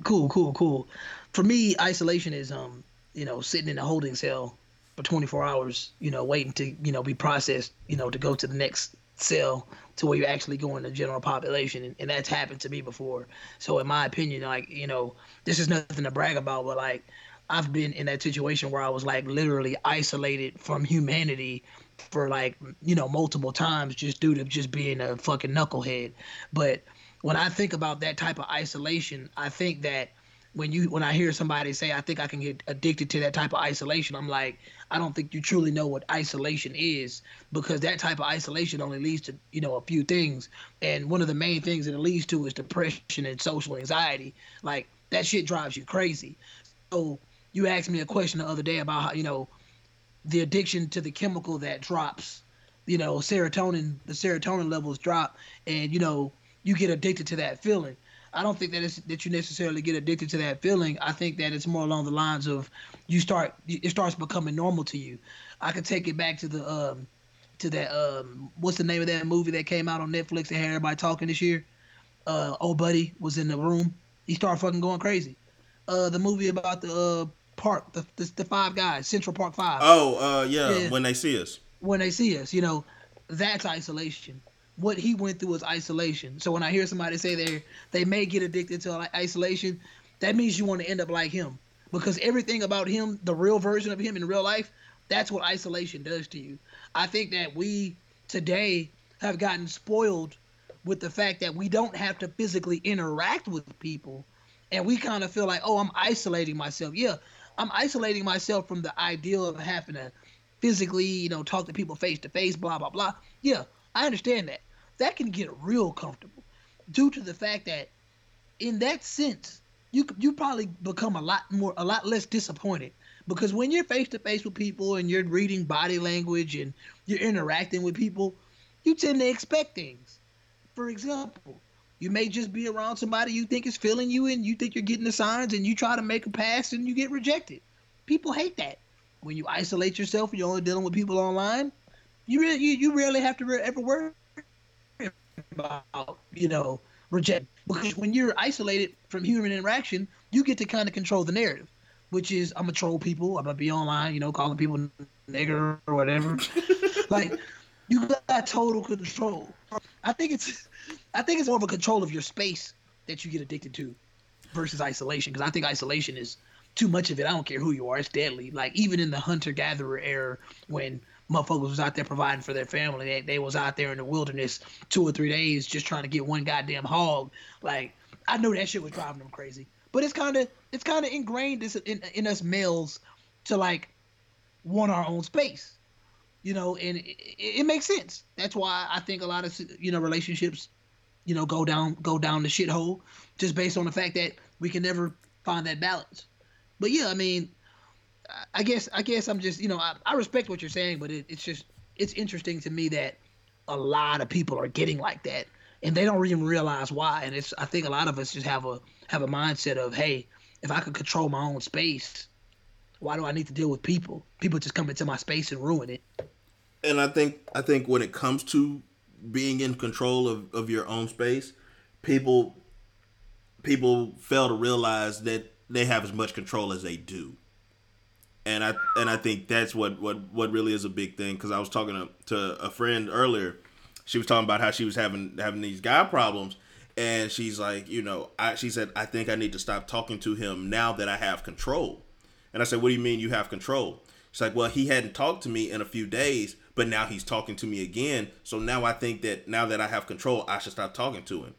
Cool, cool, cool. For me, isolation is um, you know, sitting in a holding cell for 24 hours, you know, waiting to you know be processed, you know, to go to the next cell to where you're actually going to general population, and, and that's happened to me before. So in my opinion, like you know, this is nothing to brag about, but like I've been in that situation where I was like literally isolated from humanity for like you know multiple times just due to just being a fucking knucklehead. But when I think about that type of isolation, I think that when you when I hear somebody say I think I can get addicted to that type of isolation, I'm like, I don't think you truly know what isolation is because that type of isolation only leads to, you know, a few things. And one of the main things that it leads to is depression and social anxiety. Like that shit drives you crazy. So you asked me a question the other day about how, you know, the addiction to the chemical that drops, you know, serotonin, the serotonin levels drop, and you know, you get addicted to that feeling. I don't think that it's that you necessarily get addicted to that feeling. I think that it's more along the lines of you start it starts becoming normal to you. I could take it back to the um to that um what's the name of that movie that came out on Netflix and had everybody talking this year? Uh, old buddy was in the room. He started fucking going crazy. Uh, the movie about the uh park, the, the the five guys, Central Park Five. Oh, uh, yeah, yeah. When they see us. When they see us, you know, that's isolation what he went through was isolation. So when I hear somebody say they they may get addicted to isolation, that means you want to end up like him because everything about him, the real version of him in real life, that's what isolation does to you. I think that we today have gotten spoiled with the fact that we don't have to physically interact with people and we kind of feel like, "Oh, I'm isolating myself." Yeah, I'm isolating myself from the ideal of having to physically, you know, talk to people face to face, blah blah blah. Yeah, I understand that. That can get real comfortable due to the fact that in that sense, you you probably become a lot more a lot less disappointed because when you're face to face with people and you're reading body language and you're interacting with people, you tend to expect things. For example, you may just be around somebody you think is feeling you and you think you're getting the signs and you try to make a pass and you get rejected. People hate that. When you isolate yourself and you're only dealing with people online, you really you, you rarely have to ever worry about you know reject because when you're isolated from human interaction, you get to kind of control the narrative, which is I'm gonna troll people, I'm gonna be online, you know, calling people nigger or whatever. like you got total control. I think it's I think it's more of a control of your space that you get addicted to versus isolation because I think isolation is too much of it. I don't care who you are, it's deadly. Like even in the hunter gatherer era when motherfuckers was out there providing for their family. They, they was out there in the wilderness two or three days just trying to get one goddamn hog. Like I know that shit was driving them crazy. But it's kind of it's kind of ingrained in, in us males to like want our own space, you know, and it, it makes sense. That's why I think a lot of you know relationships, you know, go down go down the shithole just based on the fact that we can never find that balance. But yeah, I mean, I guess I guess I'm just you know I, I respect what you're saying, but it, it's just it's interesting to me that a lot of people are getting like that, and they don't even realize why. And it's I think a lot of us just have a have a mindset of hey, if I could control my own space, why do I need to deal with people? People just come into my space and ruin it. And I think I think when it comes to being in control of, of your own space, people people fail to realize that they have as much control as they do and I and I think that's what what what really is a big thing because I was talking to, to a friend earlier. She was talking about how she was having having these guy problems, and she's like, you know, I she said I think I need to stop talking to him now that I have control. And I said, what do you mean you have control? She's like, well, he hadn't talked to me in a few days, but now he's talking to me again. So now I think that now that I have control, I should stop talking to him.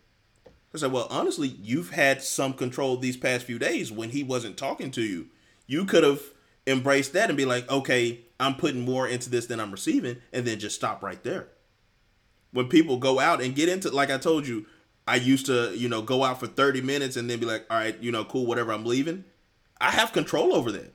I said, well, honestly, you've had some control these past few days when he wasn't talking to you. You could have embraced that and be like, okay, I'm putting more into this than I'm receiving, and then just stop right there. When people go out and get into, like I told you, I used to, you know, go out for 30 minutes and then be like, all right, you know, cool, whatever, I'm leaving. I have control over that.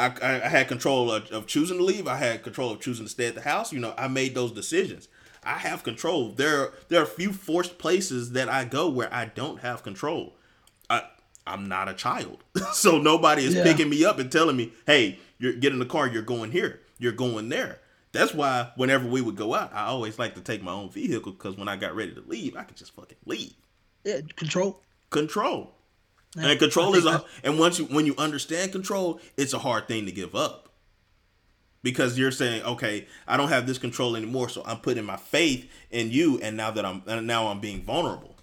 I, I, had control of, of choosing to leave. I had control of choosing to stay at the house. You know, I made those decisions. I have control. There, there are a few forced places that I go where I don't have control. I, I'm not a child. so nobody is yeah. picking me up and telling me, hey, you're get in the car, you're going here, you're going there. That's why whenever we would go out, I always like to take my own vehicle because when I got ready to leave, I could just fucking leave. Yeah, control. Control. And control is a and once you when you understand control, it's a hard thing to give up. Because you're saying, okay, I don't have this control anymore, so I'm putting my faith in you, and now that I'm now I'm being vulnerable.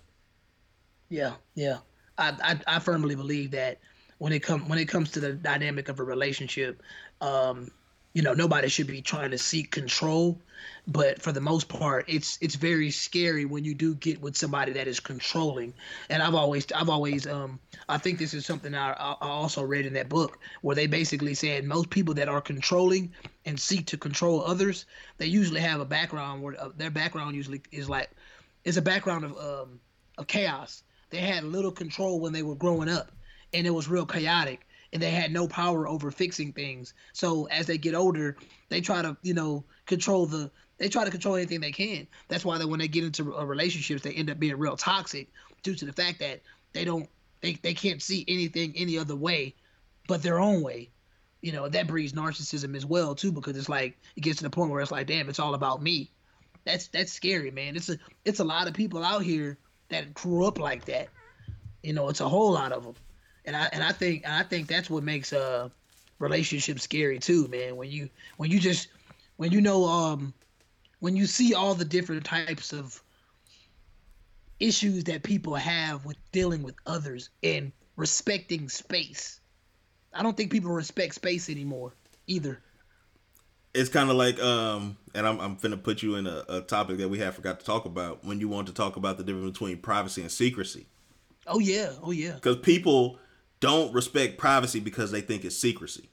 Yeah, yeah. I, I, I firmly believe that when it come when it comes to the dynamic of a relationship, um, you know, nobody should be trying to seek control, but for the most part, it's it's very scary when you do get with somebody that is controlling. And I've always I've always um I think this is something I, I also read in that book where they basically said most people that are controlling and seek to control others, they usually have a background where uh, their background usually is like is a background of um of chaos they had little control when they were growing up, and it was real chaotic. And they had no power over fixing things. So as they get older, they try to, you know, control the they try to control anything they can. That's why that when they get into uh, relationships, they end up being real toxic due to the fact that they don't they, they can't see anything any other way but their own way. You know, that breeds narcissism as well too, because it's like it gets to the point where it's like, damn, it's all about me. That's that's scary, man. It's a it's a lot of people out here that grew up like that. You know, it's a whole lot of them, and I and I think and I think that's what makes uh relationships scary too, man. When you when you just when you know um when you see all the different types of issues that people have with dealing with others and respecting space. I don't think people respect space anymore either. It's kind of like, um, and I'm, I'm finna put you in a, a topic that we have forgot to talk about when you want to talk about the difference between privacy and secrecy. Oh yeah, oh yeah. Because people don't respect privacy because they think it's secrecy.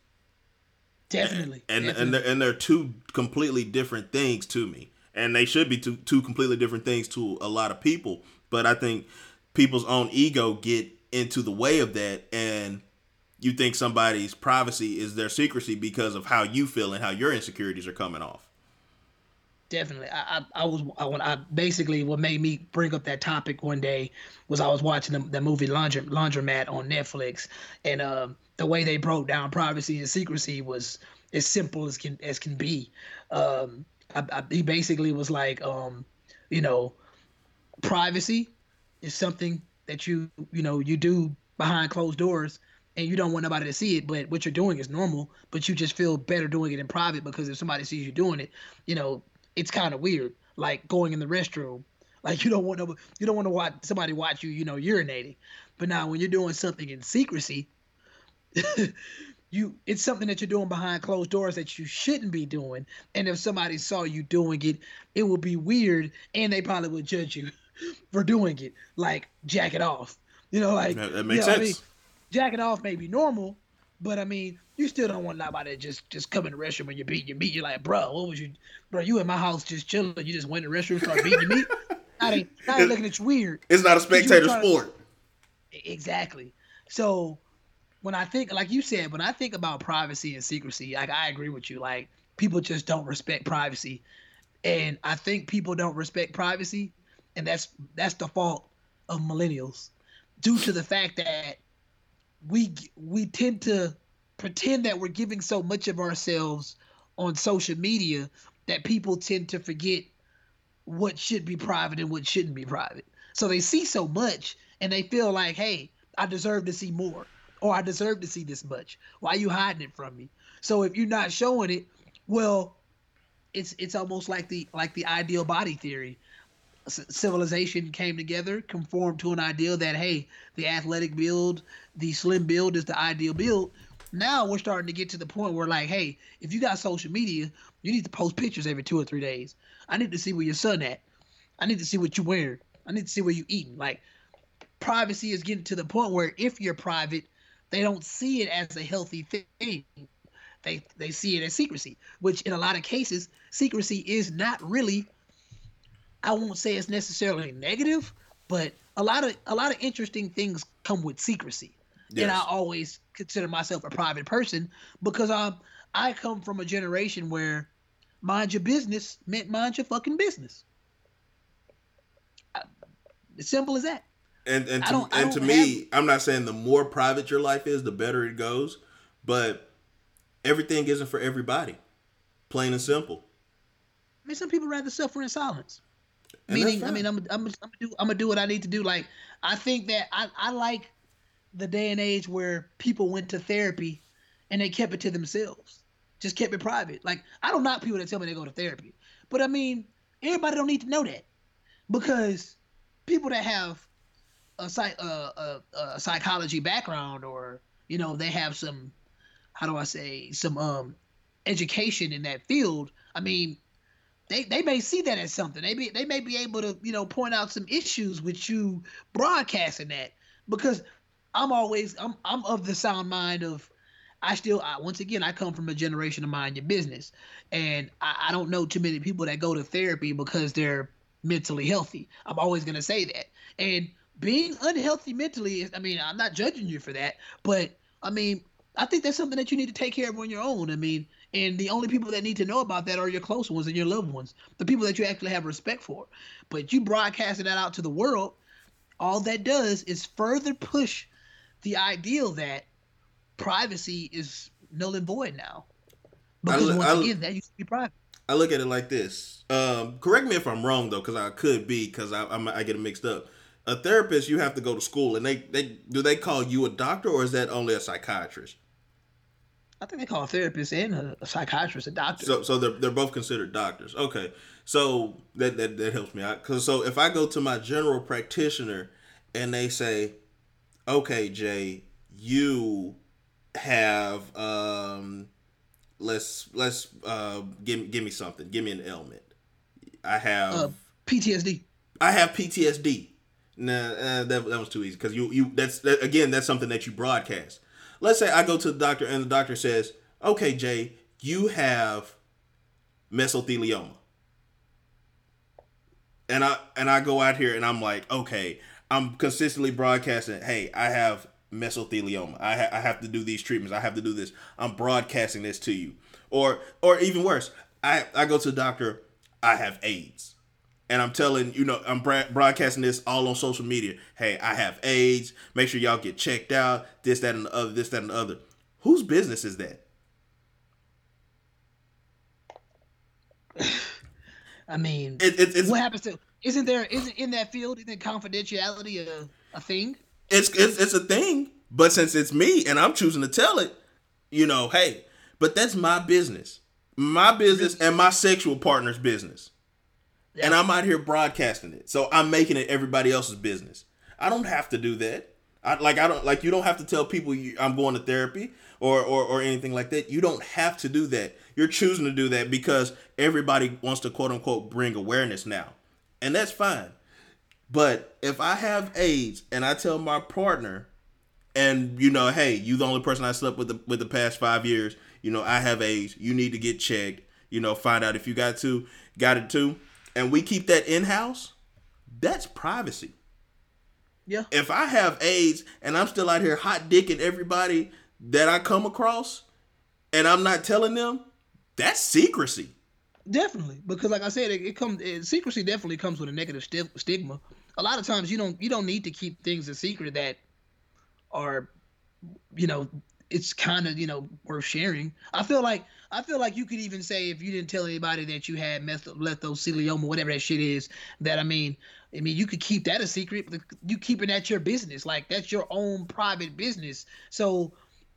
Definitely. And definitely. and they're, and they're two completely different things to me, and they should be two two completely different things to a lot of people. But I think people's own ego get into the way of that, and you think somebody's privacy is their secrecy because of how you feel and how your insecurities are coming off. Definitely, I, I, I was I, when I basically what made me bring up that topic one day was I was watching the, the movie Laundry, Laundromat on Netflix, and um, the way they broke down privacy and secrecy was as simple as can as can be. Um, I, I, he basically was like, um, you know, privacy is something that you you know you do behind closed doors and you don't want nobody to see it but what you're doing is normal but you just feel better doing it in private because if somebody sees you doing it you know it's kind of weird like going in the restroom like you don't want to you don't want to watch somebody watch you you know urinating. But now when you're doing something in secrecy you it's something that you're doing behind closed doors that you shouldn't be doing. And if somebody saw you doing it it would be weird and they probably would judge you for doing it. Like jack it off. You know like that, that makes you know, sense I mean, jack it off may be normal but i mean you still don't want nobody to just just come in the restroom when you're beating your meat. You're like bro what was you bro you in my house just chilling. You just went in the restroom start beating your meat? I ain't, I ain't looking at you weird. It's not a spectator sport. To, exactly. So when I think, like you said, when I think about privacy and secrecy, like I agree with you. Like people just don't respect privacy, and I think people don't respect privacy, and that's that's the fault of millennials, due to the fact that we we tend to pretend that we're giving so much of ourselves on social media that people tend to forget what should be private and what shouldn't be private. So they see so much and they feel like, hey, I deserve to see more or I deserve to see this much. Why are you hiding it from me? So if you're not showing it, well, it's it's almost like the like the ideal body theory. C- civilization came together, conformed to an ideal that hey, the athletic build, the slim build is the ideal build. Now we're starting to get to the point where like, hey, if you got social media, you need to post pictures every two or three days. I need to see where your son at. I need to see what you wearing. I need to see where you eating. Like privacy is getting to the point where if you're private, they don't see it as a healthy thing. They they see it as secrecy, which in a lot of cases, secrecy is not really. I won't say it's necessarily negative, but a lot of a lot of interesting things come with secrecy. Yes. And I always consider myself a private person because um I come from a generation where mind your business meant mind your fucking business. As simple as that. And and to, and to me, have... I'm not saying the more private your life is, the better it goes, but everything isn't for everybody. Plain and simple. I mean, some people rather suffer in silence. And Meaning, I mean, I'm, I'm, I'm, gonna do, I'm gonna do what I need to do. Like, I think that I, I like the day and age where people went to therapy and they kept it to themselves, just kept it private. Like, I don't knock people that tell me they go to therapy, but I mean, everybody don't need to know that because people that have a, psych, uh, a, a psychology background or you know they have some how do I say some um education in that field. I mean, they they may see that as something. They be they may be able to you know point out some issues with you broadcasting that because I'm always I'm I'm of the sound mind of I still I, once again I come from a generation of mind your business and I, I don't know too many people that go to therapy because they're mentally healthy. I'm always gonna say that and being unhealthy mentally is, I mean, I'm not judging you for that, but I mean, I think that's something that you need to take care of on your own. I mean, and the only people that need to know about that are your close ones and your loved ones, the people that you actually have respect for. But you broadcasting that out to the world, all that does is further push the ideal that privacy is null and void now. Because I- once I- again, that used to be private. I look at it like this. Um, correct me if I'm wrong though, because I could be, because I I'm, I get it mixed up. A therapist, you have to go to school, and they they do they call you a doctor, or is that only a psychiatrist? I think they call a therapist and a, a psychiatrist a doctor. So so they're they're both considered doctors. Okay, so that that, that helps me out. Cause so if I go to my general practitioner, and they say, okay, Jay, you have um, let's let's uh give give me something, give me an ailment. I have. uh, PTSD. I have PTSD. Nah, uh, that, that was too easy because you you that's that, again that's something that you broadcast. Let's say I go to the doctor and the doctor says, "Okay, Jay, you have mesothelioma," and I and I go out here and I'm like, "Okay, I'm consistently broadcasting. Hey, I have mesothelioma. I ha- I have to do these treatments. I have to do this. I'm broadcasting this to you." Or or even worse, I I go to the doctor. I have AIDS and I'm telling you know I'm broadcasting this all on social media. Hey, I have AIDS. Make sure y'all get checked out. This, that, and the other. This, that, and the other. Whose business is that? I mean, It, it, it's, what happens to? Isn't there? Isn't in that field? Isn't confidentiality a, a thing? it's it's it's a thing. But since it's me and I'm choosing to tell it, you know, hey, but that's my business, my business, and my sexual partner's business. and I'm out here broadcasting it. So I'm making it everybody else's business. I don't have to do that. I like I don't like you don't have to tell people you, I'm going to therapy or, or or anything like that. You don't have to do that. You're choosing to do that because everybody wants to quote unquote bring awareness now. And that's fine. But if I have AIDS and I tell my partner and you know, hey, you the only person I slept with the, with the past 5 years, you know, I have AIDS, you need to get checked, you know, find out if you got to got it too and we keep that in house, that's privacy. Yeah. If I have AIDS and I'm still out here hot dicking everybody that I come across and I'm not telling them, that's secrecy. Definitely, because like I said, it, it comes it, secrecy definitely comes with a negative sti- stigma. A lot of times you don't you don't need to keep things a secret that are, you know, it's kind of you know worth sharing. I feel like I feel like you could even say if you didn't tell anybody that you had meth- lethoselioma, whatever that shit is, that I mean, I mean you could keep that a secret. But you keeping that your business, like that's your own private business. So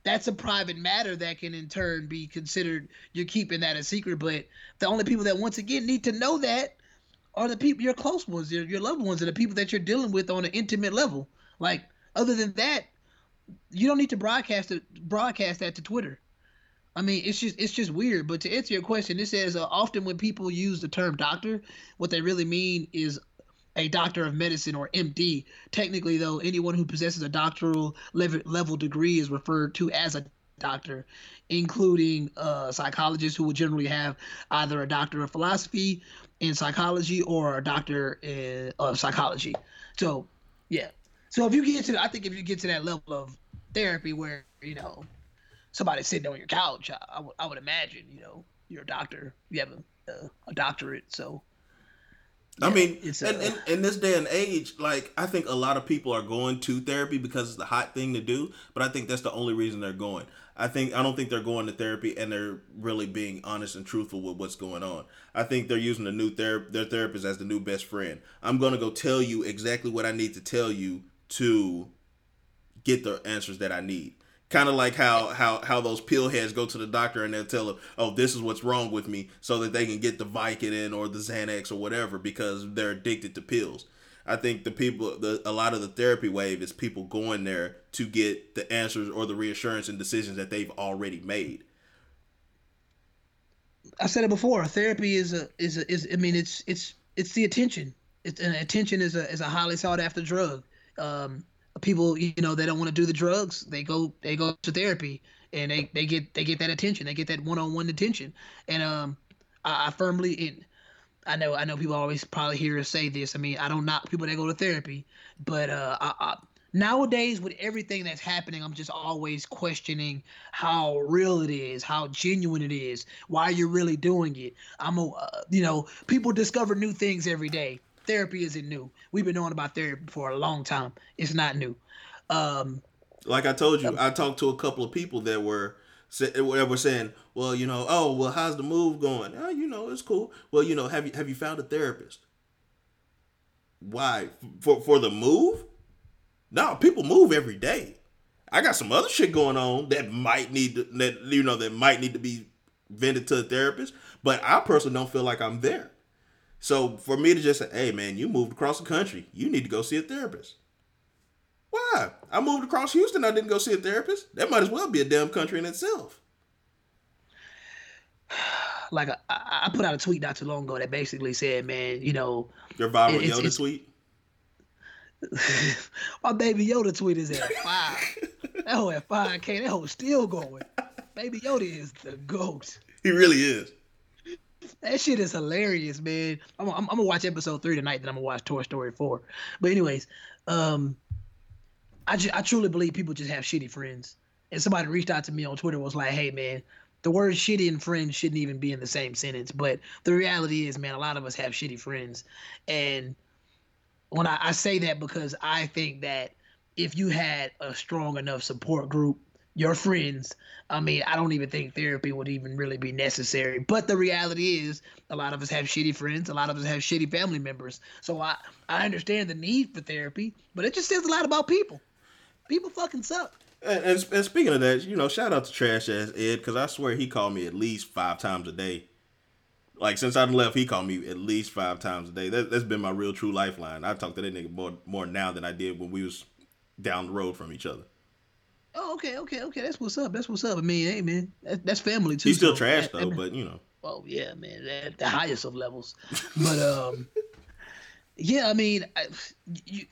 that's a private matter that can in turn be considered you're keeping that a secret. But the only people that once again need to know that are the people your close ones, your, your loved ones, and the people that you're dealing with on an intimate level. Like other than that, you don't need to broadcast it broadcast that to Twitter. I mean, it's just it's just weird. But to answer your question, it says uh, often when people use the term doctor, what they really mean is a doctor of medicine or MD. Technically, though, anyone who possesses a doctoral level, degree is referred to as a doctor, including uh, psychologists who would generally have either a doctor of philosophy in psychology or a doctor in, of psychology. So, yeah. So if you get to, I think if you get to that level of therapy where you know somebody's sitting on your couch, I, would would imagine you know you're a doctor, you have a, a, a doctorate, so. I mean, it's and, uh, and in this day and age, like I think a lot of people are going to therapy because it's the hot thing to do. But I think that's the only reason they're going. I think I don't think they're going to therapy and they're really being honest and truthful with what's going on. I think they're using the new ther- their therapist as the new best friend. I'm gonna go tell you exactly what I need to tell you to get the answers that I need. Kind of like how how how those pill heads go to the doctor and they'll tell them, "Oh, this is what's wrong with me," so that they can get the Vicodin or the Xanax or whatever because they're addicted to pills. I think the people, the a lot of the therapy wave is people going there to get the answers or the reassurance and decisions that they've already made. I said it before. Therapy is a is a, is I mean it's it's it's the attention. It's and attention is a is a highly sought after drug. Um, people you know they don't want to do the drugs. They go they go to therapy and they they get they get that attention. They get that one on one attention. And um, I, I firmly in. I know I know people always probably hear us say this. I mean I don't knock people that go to therapy, but uh, I, I, nowadays with everything that's happening i'm just always questioning how real it is how genuine it is why you're really doing it i'm a uh, you know people discover new things every day therapy isn't new. We've been knowing about therapy for a long time. It's not new. Um like i told you i talked to a couple of people that were that were saying well you know oh well how's the move going? Oh you know it's cool. Well you know have you have you found a therapist? Why? For for the move? No, people move every day. I got some other shit going on that might need to, that you know that might need to be vented to a therapist, but I personally don't feel like I'm there. So for me to just say, "Hey man, you moved across the country. You need to go see a therapist." Why? I moved across Houston. I didn't go see a therapist. That might as well be a damn country in itself. Like I, put out a tweet not too long ago that basically said, "Man, you know, your viral Yoda tweet." My baby Yoda tweet is at five. that hoe at five K. That hoe still going. Baby Yoda is the goat. He really is. That shit is hilarious, man. I'm, I'm, I'm, gonna watch episode three tonight. Then I'm gonna watch Toy Story four. But anyways, um, I ju- I truly believe people just have shitty friends. And somebody reached out to me on Twitter was like, "Hey, man, the word shitty and friend shouldn't even be in the same sentence." But the reality is, man, a lot of us have shitty friends, and when I, I say that because I think that if you had a strong enough support group, your friends, I mean, I don't even think therapy would even really be necessary. But the reality is, a lot of us have shitty friends. A lot of us have shitty family members. So I, I understand the need for therapy, but it just says a lot about people. People fucking suck. And, and, and speaking of that, you know, shout out to Trash Ass Ed because I swear he called me at least five times a day like since I left, he called me at least five times a day. That, has been my real true lifeline. I talk to that nigga more more now than I did when we was down the road from each other. Oh, okay, okay, okay. That's what's up. That's what's up. I mean, hey, man, that, that's family too. He's still so, trash though, but you know. Oh yeah, man, at the highest of levels. but um, yeah, I mean, I, you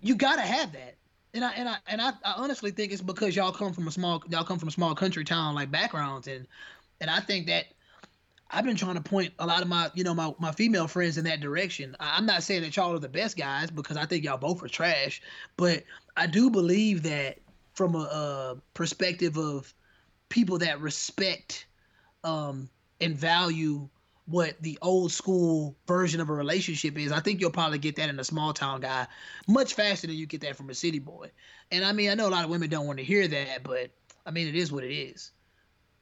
you gotta have that. And I and I and I, I honestly think it's because y'all come from a small y'all come from a small country town like backgrounds and and I think that I've been trying to point a lot of my, you know, my, my female friends in that direction. I'm not saying that y'all are the best guys because I think y'all both are trash, but I do believe that from a, a perspective of people that respect um, and value what the old school version of a relationship is, I think you'll probably get that in a small town guy much faster than you get that from a city boy. And I mean, I know a lot of women don't want to hear that, but I mean, it is what it is.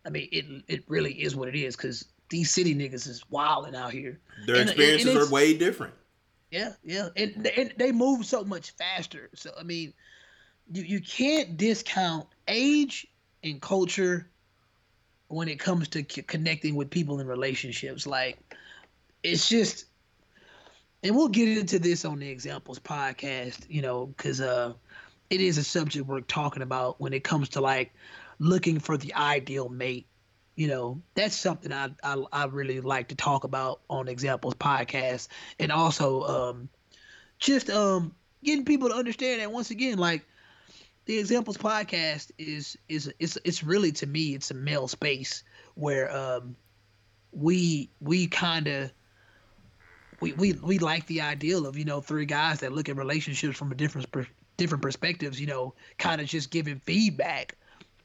I mean, it it really is what it is because these city niggas is wilding out here. Their and, experiences and, are way different. Yeah, yeah, and, and they move so much faster. So I mean, you you can't discount age and culture when it comes to c- connecting with people in relationships. Like, it's just, and we'll get into this on the examples podcast, you know, because uh, it is a subject we're talking about when it comes to like looking for the ideal mate you know that's something I, I, I really like to talk about on examples podcast and also um just um getting people to understand that once again like the examples podcast is is it's it's really to me it's a male space where um we we kind of we, we we like the ideal of you know three guys that look at relationships from a different per, different perspectives you know kind of just giving feedback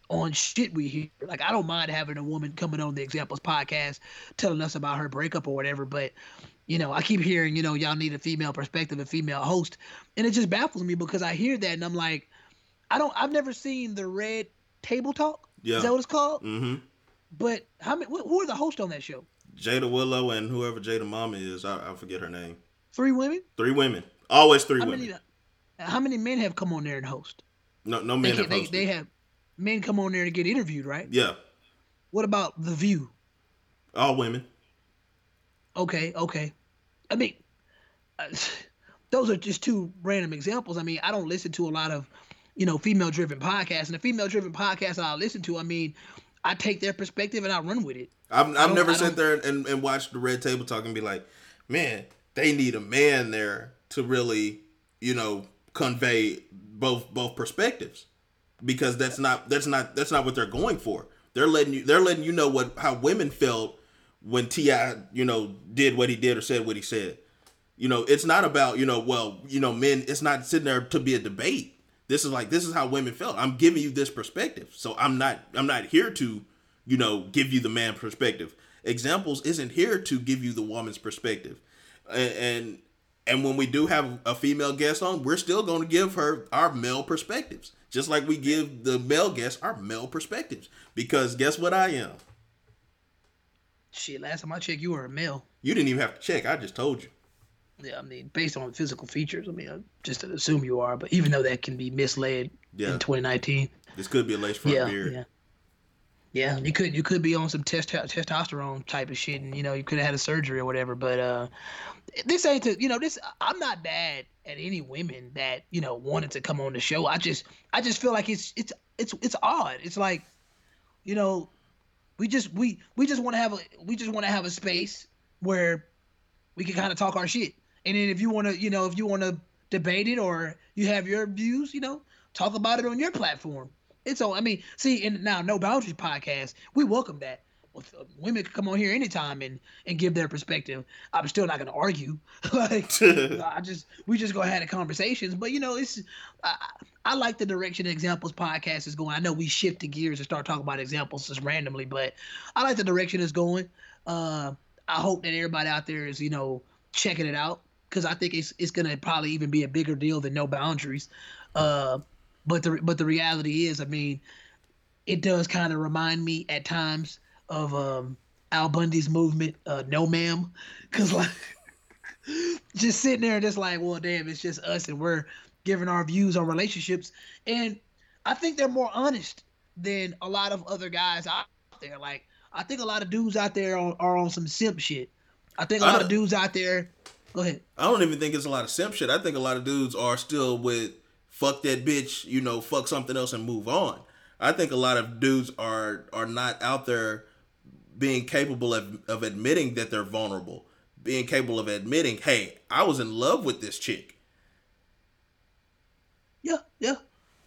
on shit we hear. Like I don't mind having a woman coming on the Examples podcast telling us about her breakup or whatever, but you know, I keep hearing, you know, y'all need a female perspective, a female host, and it just baffles me because I hear that and I'm like, I don't, I've never seen the Red Table Talk. Yeah. Is that what it's called? Mm-hmm. But how many? Who are the hosts on that show? Jada Willow and whoever Jada Mama is, I, I forget her name. Three women. Three women. Always three how women. Many, how many men have come on there and host? No, no men they, have they, they have men come on there to get interviewed, right? Yeah. What about The View? All women. Okay, okay. I mean, uh, those are just two random examples. I mean, I don't listen to a lot of, you know, female driven podcasts. And the female driven podcasts I listen to, I mean, I take their perspective and I run with it. I've, I've never sat there and, and watched the Red Table Talk and be like, man, they need a man there to really, you know, convey both both perspectives because that's not that's not that's not what they're going for. They're letting you they're letting you know what how women felt when T.I. you know did what he did or said what he said. You know, it's not about you know well you know men. It's not sitting there to be a debate. This is like this is how women felt. I'm giving you this perspective. So I'm not I'm not here to, you know, give you the man perspective. Examples isn't here to give you the woman's perspective. And and, and when we do have a female guest on, we're still going to give her our male perspectives. Just like we give the male guests our male perspectives. Because guess what I am? Shit, last time I checked, you were a male. You didn't even have to check. I just told you. Yeah, I mean, based on physical features, I mean, I just assume you are. But even though that can be misled yeah. in 2019, this could be a lace front yeah, beard. Yeah. Yeah, you could you could be on some test, testosterone type of shit, and you know you could have had a surgery or whatever. But uh, this ain't to you know this. I'm not bad at any women that you know wanted to come on the show. I just I just feel like it's it's it's it's odd. It's like, you know, we just we we just want to have a we just want to have a space where we can kind of talk our shit. And then if you want to, you know, if you want to debate it or you have your views, you know, talk about it on your platform. It's all. I mean, see, and now No Boundaries podcast, we welcome that. Uh, women can come on here anytime and and give their perspective. I'm still not going to argue. like I just we just go ahead and conversations. But you know, it's I, I like the direction Examples podcast is going. I know we shifted gears and start talking about examples just randomly, but I like the direction it's going. Uh, I hope that everybody out there is you know checking it out because I think it's it's gonna probably even be a bigger deal than No Boundaries. Uh, but the but the reality is, I mean, it does kind of remind me at times of um, Al Bundy's movement, uh, No Ma'am, because like just sitting there and just like, well, damn, it's just us and we're giving our views on relationships, and I think they're more honest than a lot of other guys out there. Like, I think a lot of dudes out there are, are on some simp shit. I think a lot of dudes out there. Go ahead. I don't even think it's a lot of simp shit. I think a lot of dudes are still with fuck that bitch, you know, fuck something else and move on. I think a lot of dudes are are not out there being capable of, of admitting that they're vulnerable, being capable of admitting, hey, I was in love with this chick. Yeah, yeah.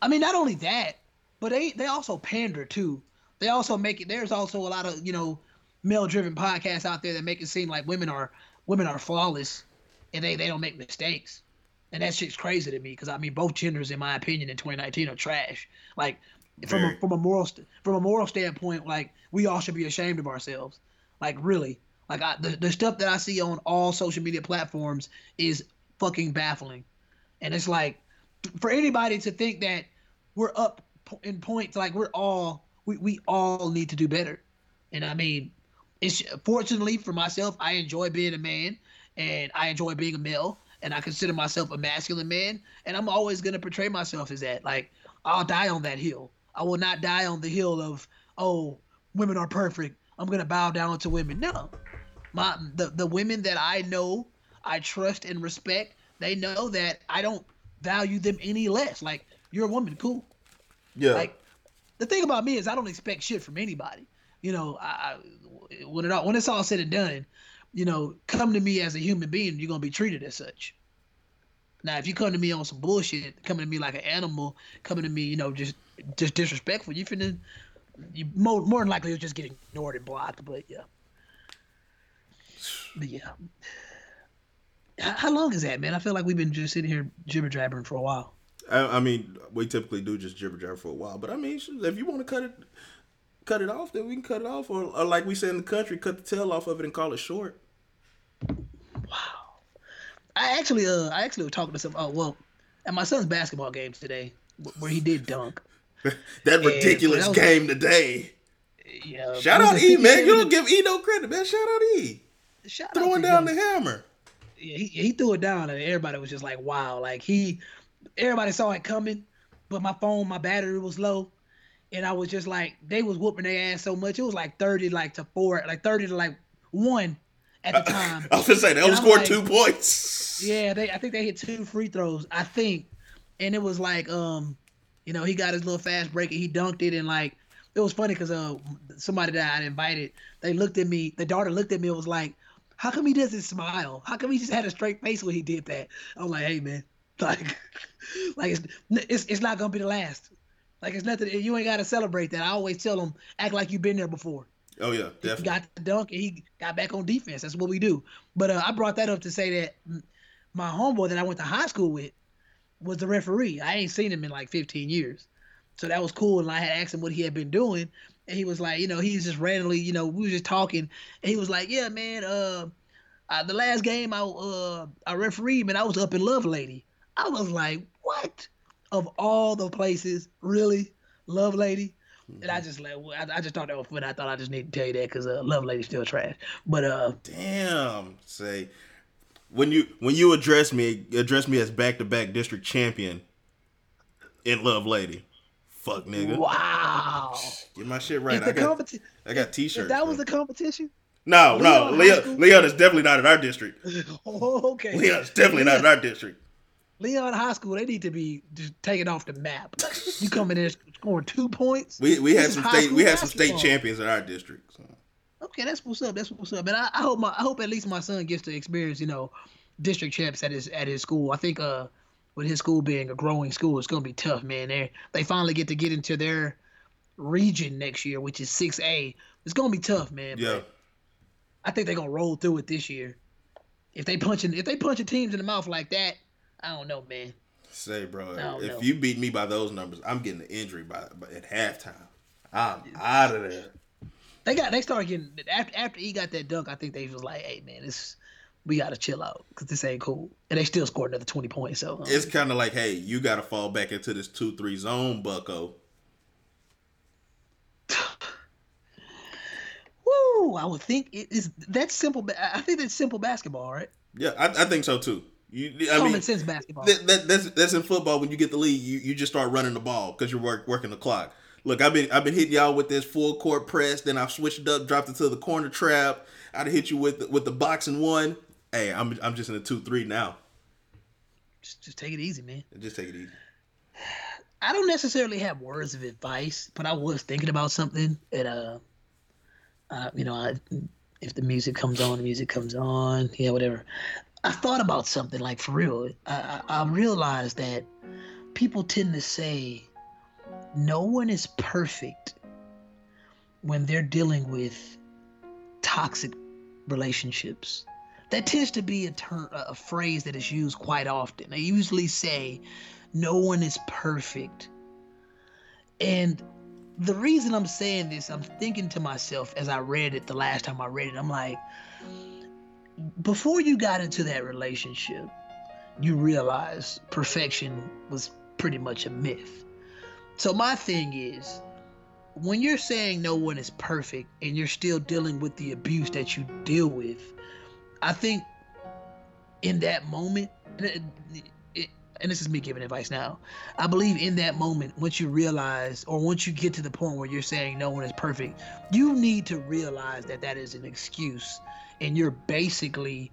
I mean, not only that, but they they also pander too. They also make it. There's also a lot of you know male-driven podcasts out there that make it seem like women are women are flawless, and they they don't make mistakes. And that shit's crazy to me because I mean both genders, in my opinion, in 2019 are trash. Like from a, from a moral st- from a moral standpoint, like we all should be ashamed of ourselves. Like really, like I, the the stuff that I see on all social media platforms is fucking baffling, and it's like for anybody to think that we're up in points, like we're all we we all need to do better. And I mean, it's fortunately for myself, I enjoy being a man and I enjoy being a male and I consider myself a masculine man, and I'm always gonna portray myself as that. Like I'll die on that hill. I will not die on the hill of oh women are perfect. I'm gonna bow down to women. No, my the the women that I know, I trust and respect. They know that I don't value them any less. Like you're a woman, cool. Yeah. Like the thing about me is I don't expect shit from anybody. You know, I, when it all when it's all said and done, you know, come to me as a human being, you're gonna be treated as such. Now, if you come to me on some bullshit, coming to me like an animal, coming to me, you know, just just disrespectful, you finna, you more more than likely you'll just get ignored and blocked. But yeah, but yeah. How long is that, man? I feel like we've been just sitting here jibber jabbering for a while. I, I, mean, we typically do just jibber jabber for a while, but I mean, if you want to cut it, cut it off, then we can cut it off, or, or like we say in the country, cut the tail off of it and call it short. Wow. I actually, uh, I actually was talking to some. Oh well, at my son's basketball games today, where he did dunk. that ridiculous that game today. Yeah. Shout out E, man. You don't give E no credit, man. Shout out E. Shout Throwing down the hammer. Yeah, he, he threw it down, and everybody was just like, "Wow!" Like he, everybody saw it coming, but my phone, my battery was low, and I was just like, they was whooping their ass so much. It was like thirty, like to four, like thirty to like one at the time. I was gonna say they only scored like, two points. Yeah, they I think they hit two free throws. I think, and it was like um, you know, he got his little fast break and he dunked it and like it was funny because uh somebody that I invited, they looked at me. The daughter looked at me and was like, "How come he doesn't smile? How come he just had a straight face when he did that?" I'm like, "Hey man, like, like it's it's, it's not gonna be the last." Like it's nothing. You ain't got to celebrate that. I always tell them, act like you've been there before. Oh yeah, definitely. He got the dunk and he got back on defense. That's what we do. But uh, I brought that up to say that my homeboy that I went to high school with, was the referee. I ain't seen him in like 15 years. So that was cool. And I had asked him what he had been doing. And he was like, you know, he's just randomly, you know, we were just talking. And he was like, yeah, man, uh, uh the last game I uh I refereed, man, I was up in Lovelady. I was like, what? Of all the places, really? Lovelady? Mm-hmm. And I just like I, I, just thought that was funny. I thought I just need to tell you that because uh, Lovelady's still trash. But uh, damn, say when you when you address me address me as back to back district champion in Lovelady. Fuck nigga. Wow. Get my shit right. I got, competi- I got t-shirts. that was the competition. No, Leon no, Leon, Leon is definitely not in our district. oh, okay. Leon is definitely not in our district. Leon High School, they need to be just taken off the map. you come in there scoring two points. We we had some state we had some state champions in our district. So. Okay, that's what's up. That's what's up. And I, I, hope my I hope at least my son gets to experience, you know, district champs at his at his school. I think uh with his school being a growing school, it's gonna be tough, man. They they finally get to get into their region next year, which is six A. It's gonna be tough, man. Yeah. I think they're gonna roll through it this year. If they punching if they punching teams in the mouth like that, I don't know, man. Say, bro, if know. you beat me by those numbers, I'm getting the injury by, by at halftime. I'm out of there. They got they started getting after after he got that dunk. I think they was like, hey man, this we gotta chill out because this ain't cool. And they still scored another twenty points. So um, it's kind of like, hey, you gotta fall back into this two three zone, Bucko. Woo! I would think it is that's simple. I think that's simple basketball, right? Yeah, I, I think so too. You, I Common mean, sense basketball. That, that, that's that's in football. When you get the lead, you, you just start running the ball because you're work, working the clock. Look, I've been I've been hitting y'all with this full court press. Then I've switched up, dropped it to the corner trap. I'd hit you with the, with the boxing one. Hey, I'm I'm just in a two three now. Just just take it easy, man. Just take it easy. I don't necessarily have words of advice, but I was thinking about something. And uh, uh you know, I, if the music comes on, the music comes on. Yeah, whatever. I thought about something like for real. I, I, realized that people tend to say no one is perfect when they're dealing with toxic relationships. That tends to be a term, a phrase that is used quite often. They usually say, "No one is perfect," and the reason I'm saying this, I'm thinking to myself as I read it the last time I read it, I'm like, before you got into that relationship, you realized perfection was pretty much a myth. So my thing is, when you're saying no one is perfect and you're still dealing with the abuse that you deal with, I think in that moment, and this is me giving advice now, I believe in that moment, once you realize, or once you get to the point where you're saying no one is perfect, you need to realize that that is an excuse, and you're basically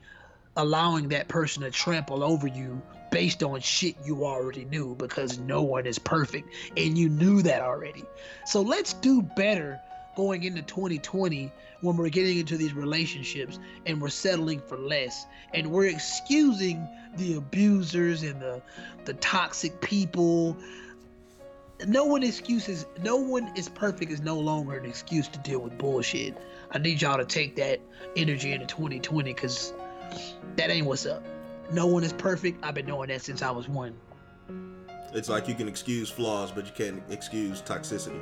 allowing that person to trample over you based on shit you already knew because no one is perfect and you knew that already. So let's do better going into 2020 when we're getting into these relationships and we're settling for less and we're excusing the abusers and the the toxic people no one excuses no one is perfect is no longer an excuse to deal with bullshit i need y'all to take that energy into 2020 because that ain't what's up no one is perfect. I've been knowing that since I was one. It's like you can excuse flaws, but you can't excuse toxicity.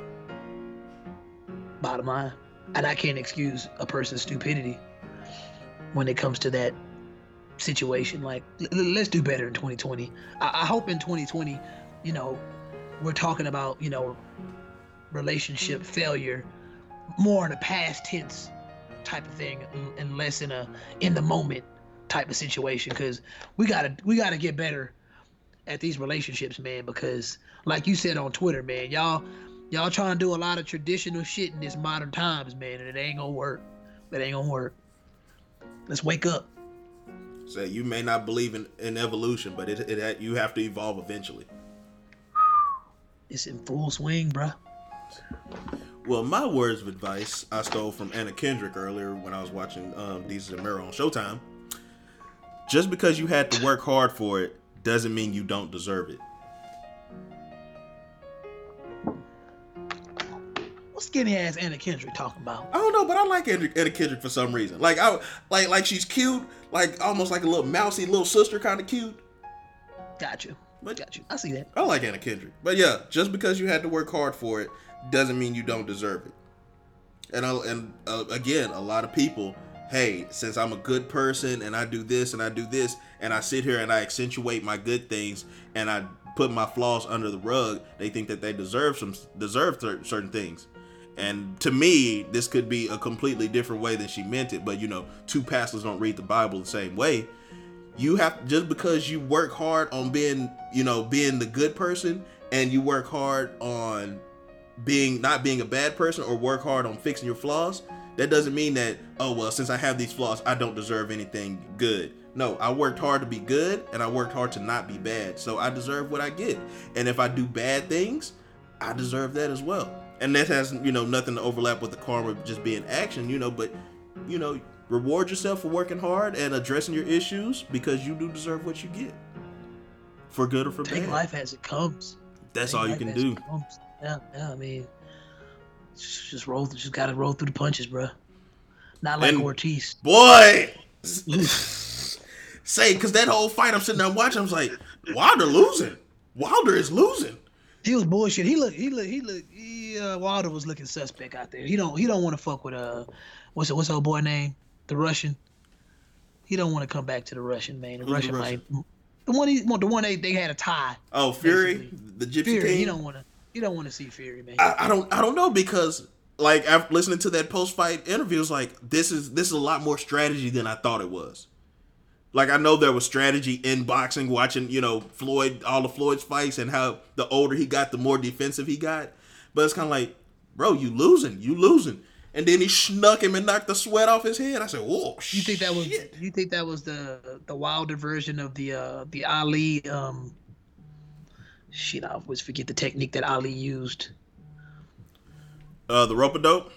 Bottom line. And I can't excuse a person's stupidity when it comes to that situation. Like, let's do better in 2020. I, I hope in 2020, you know, we're talking about, you know, relationship failure more in a past tense type of thing and less in a in the moment type of situation because we gotta we gotta get better at these relationships, man. Because like you said on Twitter, man, y'all y'all trying to do a lot of traditional shit in this modern times, man, and it ain't gonna work. It ain't gonna work. Let's wake up. Say so you may not believe in, in evolution, but it, it you have to evolve eventually. It's in full swing, bruh. Well, my words of advice I stole from Anna Kendrick earlier when I was watching um, Desus and Mero on Showtime just because you had to work hard for it doesn't mean you don't deserve it. What skinny ass Anna Kendrick talking about? I don't know, but I like Anna, Anna Kendrick for some reason. Like I like like she's cute, like almost like a little mousy little sister kind of cute. Got you. But got you. I see that. I like Anna Kendrick, but yeah, just because you had to work hard for it doesn't mean you don't deserve it. And I, and uh, again, a lot of people, hey, since I'm a good person and I do this and I do this and I sit here and I accentuate my good things and I put my flaws under the rug, they think that they deserve some deserve certain things. And to me, this could be a completely different way than she meant it. But you know, two pastors don't read the Bible the same way. You have just because you work hard on being, you know, being the good person, and you work hard on being not being a bad person or work hard on fixing your flaws. That doesn't mean that oh well, since I have these flaws, I don't deserve anything good. No, I worked hard to be good, and I worked hard to not be bad. So I deserve what I get. And if I do bad things, I deserve that as well and that has you know nothing to overlap with the karma just being action you know but you know reward yourself for working hard and addressing your issues because you do deserve what you get for good or for Take bad life as it comes that's Take all you can do yeah yeah i mean just roll just gotta roll through the punches bro not like and ortiz boy say because that whole fight i'm sitting there watching i was like wilder losing wilder is losing he was bullshit. He look, he look, he look. He, uh, Wilder was looking suspect out there. He don't, he don't want to fuck with uh, what's what's old boy name? The Russian. He don't want to come back to the Russian man. The Who's Russian, the Russian? Like, the one he, the one they, they had a tie. Oh, Fury, basically. the Gypsy Fury, King. He don't want to. He don't want to see Fury, man. I, I, don't, I don't know because like after listening to that post fight interview, it's like this is this is a lot more strategy than I thought it was. Like I know there was strategy in boxing, watching you know Floyd, all the Floyd's fights, and how the older he got, the more defensive he got. But it's kind of like, bro, you losing, you losing. And then he snuck him and knocked the sweat off his head. I said, "Whoa!" You think that was? You think that was the the wilder version of the uh the Ali? um Shit, I always forget the technique that Ali used. Uh, the rope a dope.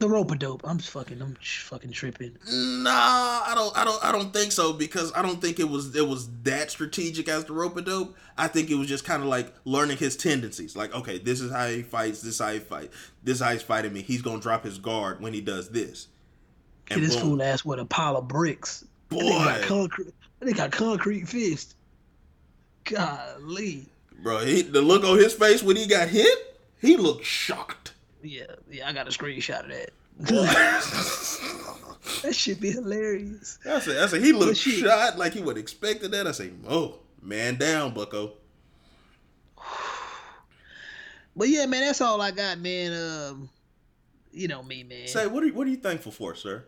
The rope a dope. I'm fucking. I'm fucking tripping. Nah, I don't. I don't. I don't think so because I don't think it was. It was that strategic as the rope a dope. I think it was just kind of like learning his tendencies. Like, okay, this is how he fights. This is how he fight. This is how he's fighting me. He's gonna drop his guard when he does this. And this fool ass with a pile of bricks. Boy, they got concrete. They got concrete fist. Golly. Bro, he, the look on his face when he got hit, he looked shocked. Yeah, yeah, I got a screenshot of that. that should be hilarious. I said, I said he looked shot like he would expected that. I say, oh, man down, Bucko. But yeah, man, that's all I got, man. Um, you know me, man. Say, what are what are you thankful for, sir?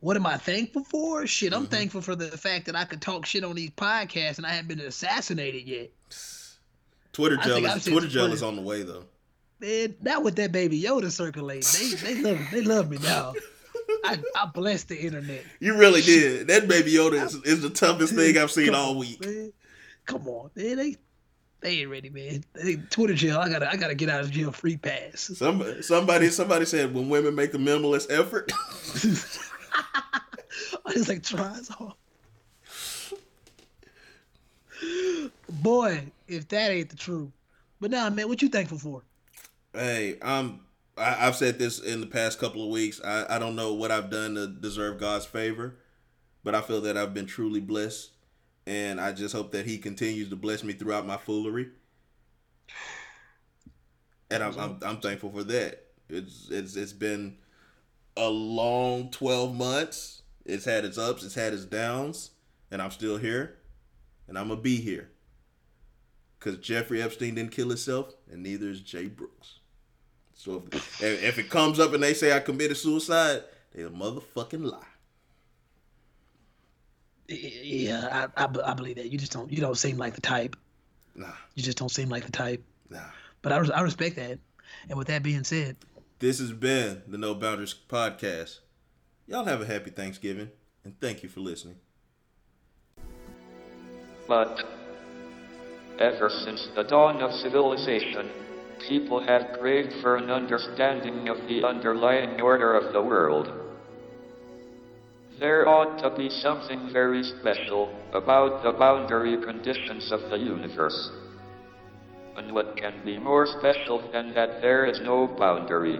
What am I thankful for? Shit, I'm mm-hmm. thankful for the fact that I could talk shit on these podcasts and I haven't been assassinated yet. Twitter jealous. Twitter jealous on the way though man, not with that baby Yoda circulating. They they love they love me now. I, I bless the internet. You really did. That baby Yoda is, is the toughest thing I've seen all week. Man. Come on, man. They they ain't ready, man. They, Twitter jail. I gotta I gotta get out of jail free pass. Somebody somebody somebody said when women make the minimalist effort. I just like tries hard. Boy, if that ain't the truth. But now, nah, man, what you thankful for? Hey, um, I, have said this in the past couple of weeks. I, I don't know what I've done to deserve God's favor, but I feel that I've been truly blessed, and I just hope that He continues to bless me throughout my foolery. And I'm, I'm, I'm thankful for that. It's it's it's been a long twelve months. It's had its ups, it's had its downs, and I'm still here, and I'm gonna be here. Cause Jeffrey Epstein didn't kill himself, and neither is Jay Brooks. So if, if it comes up and they say I committed suicide, they a motherfucking lie. Yeah, I, I, I, believe that. You just don't you don't seem like the type. Nah. You just don't seem like the type. Nah. But I, I respect that. And with that being said, this has been the No Boundaries podcast. Y'all have a happy Thanksgiving and thank you for listening. But ever since the dawn of civilization, people have craved for an understanding of the underlying order of the world. There ought to be something very special about the boundary conditions of the universe. And what can be more special than that there is no boundary?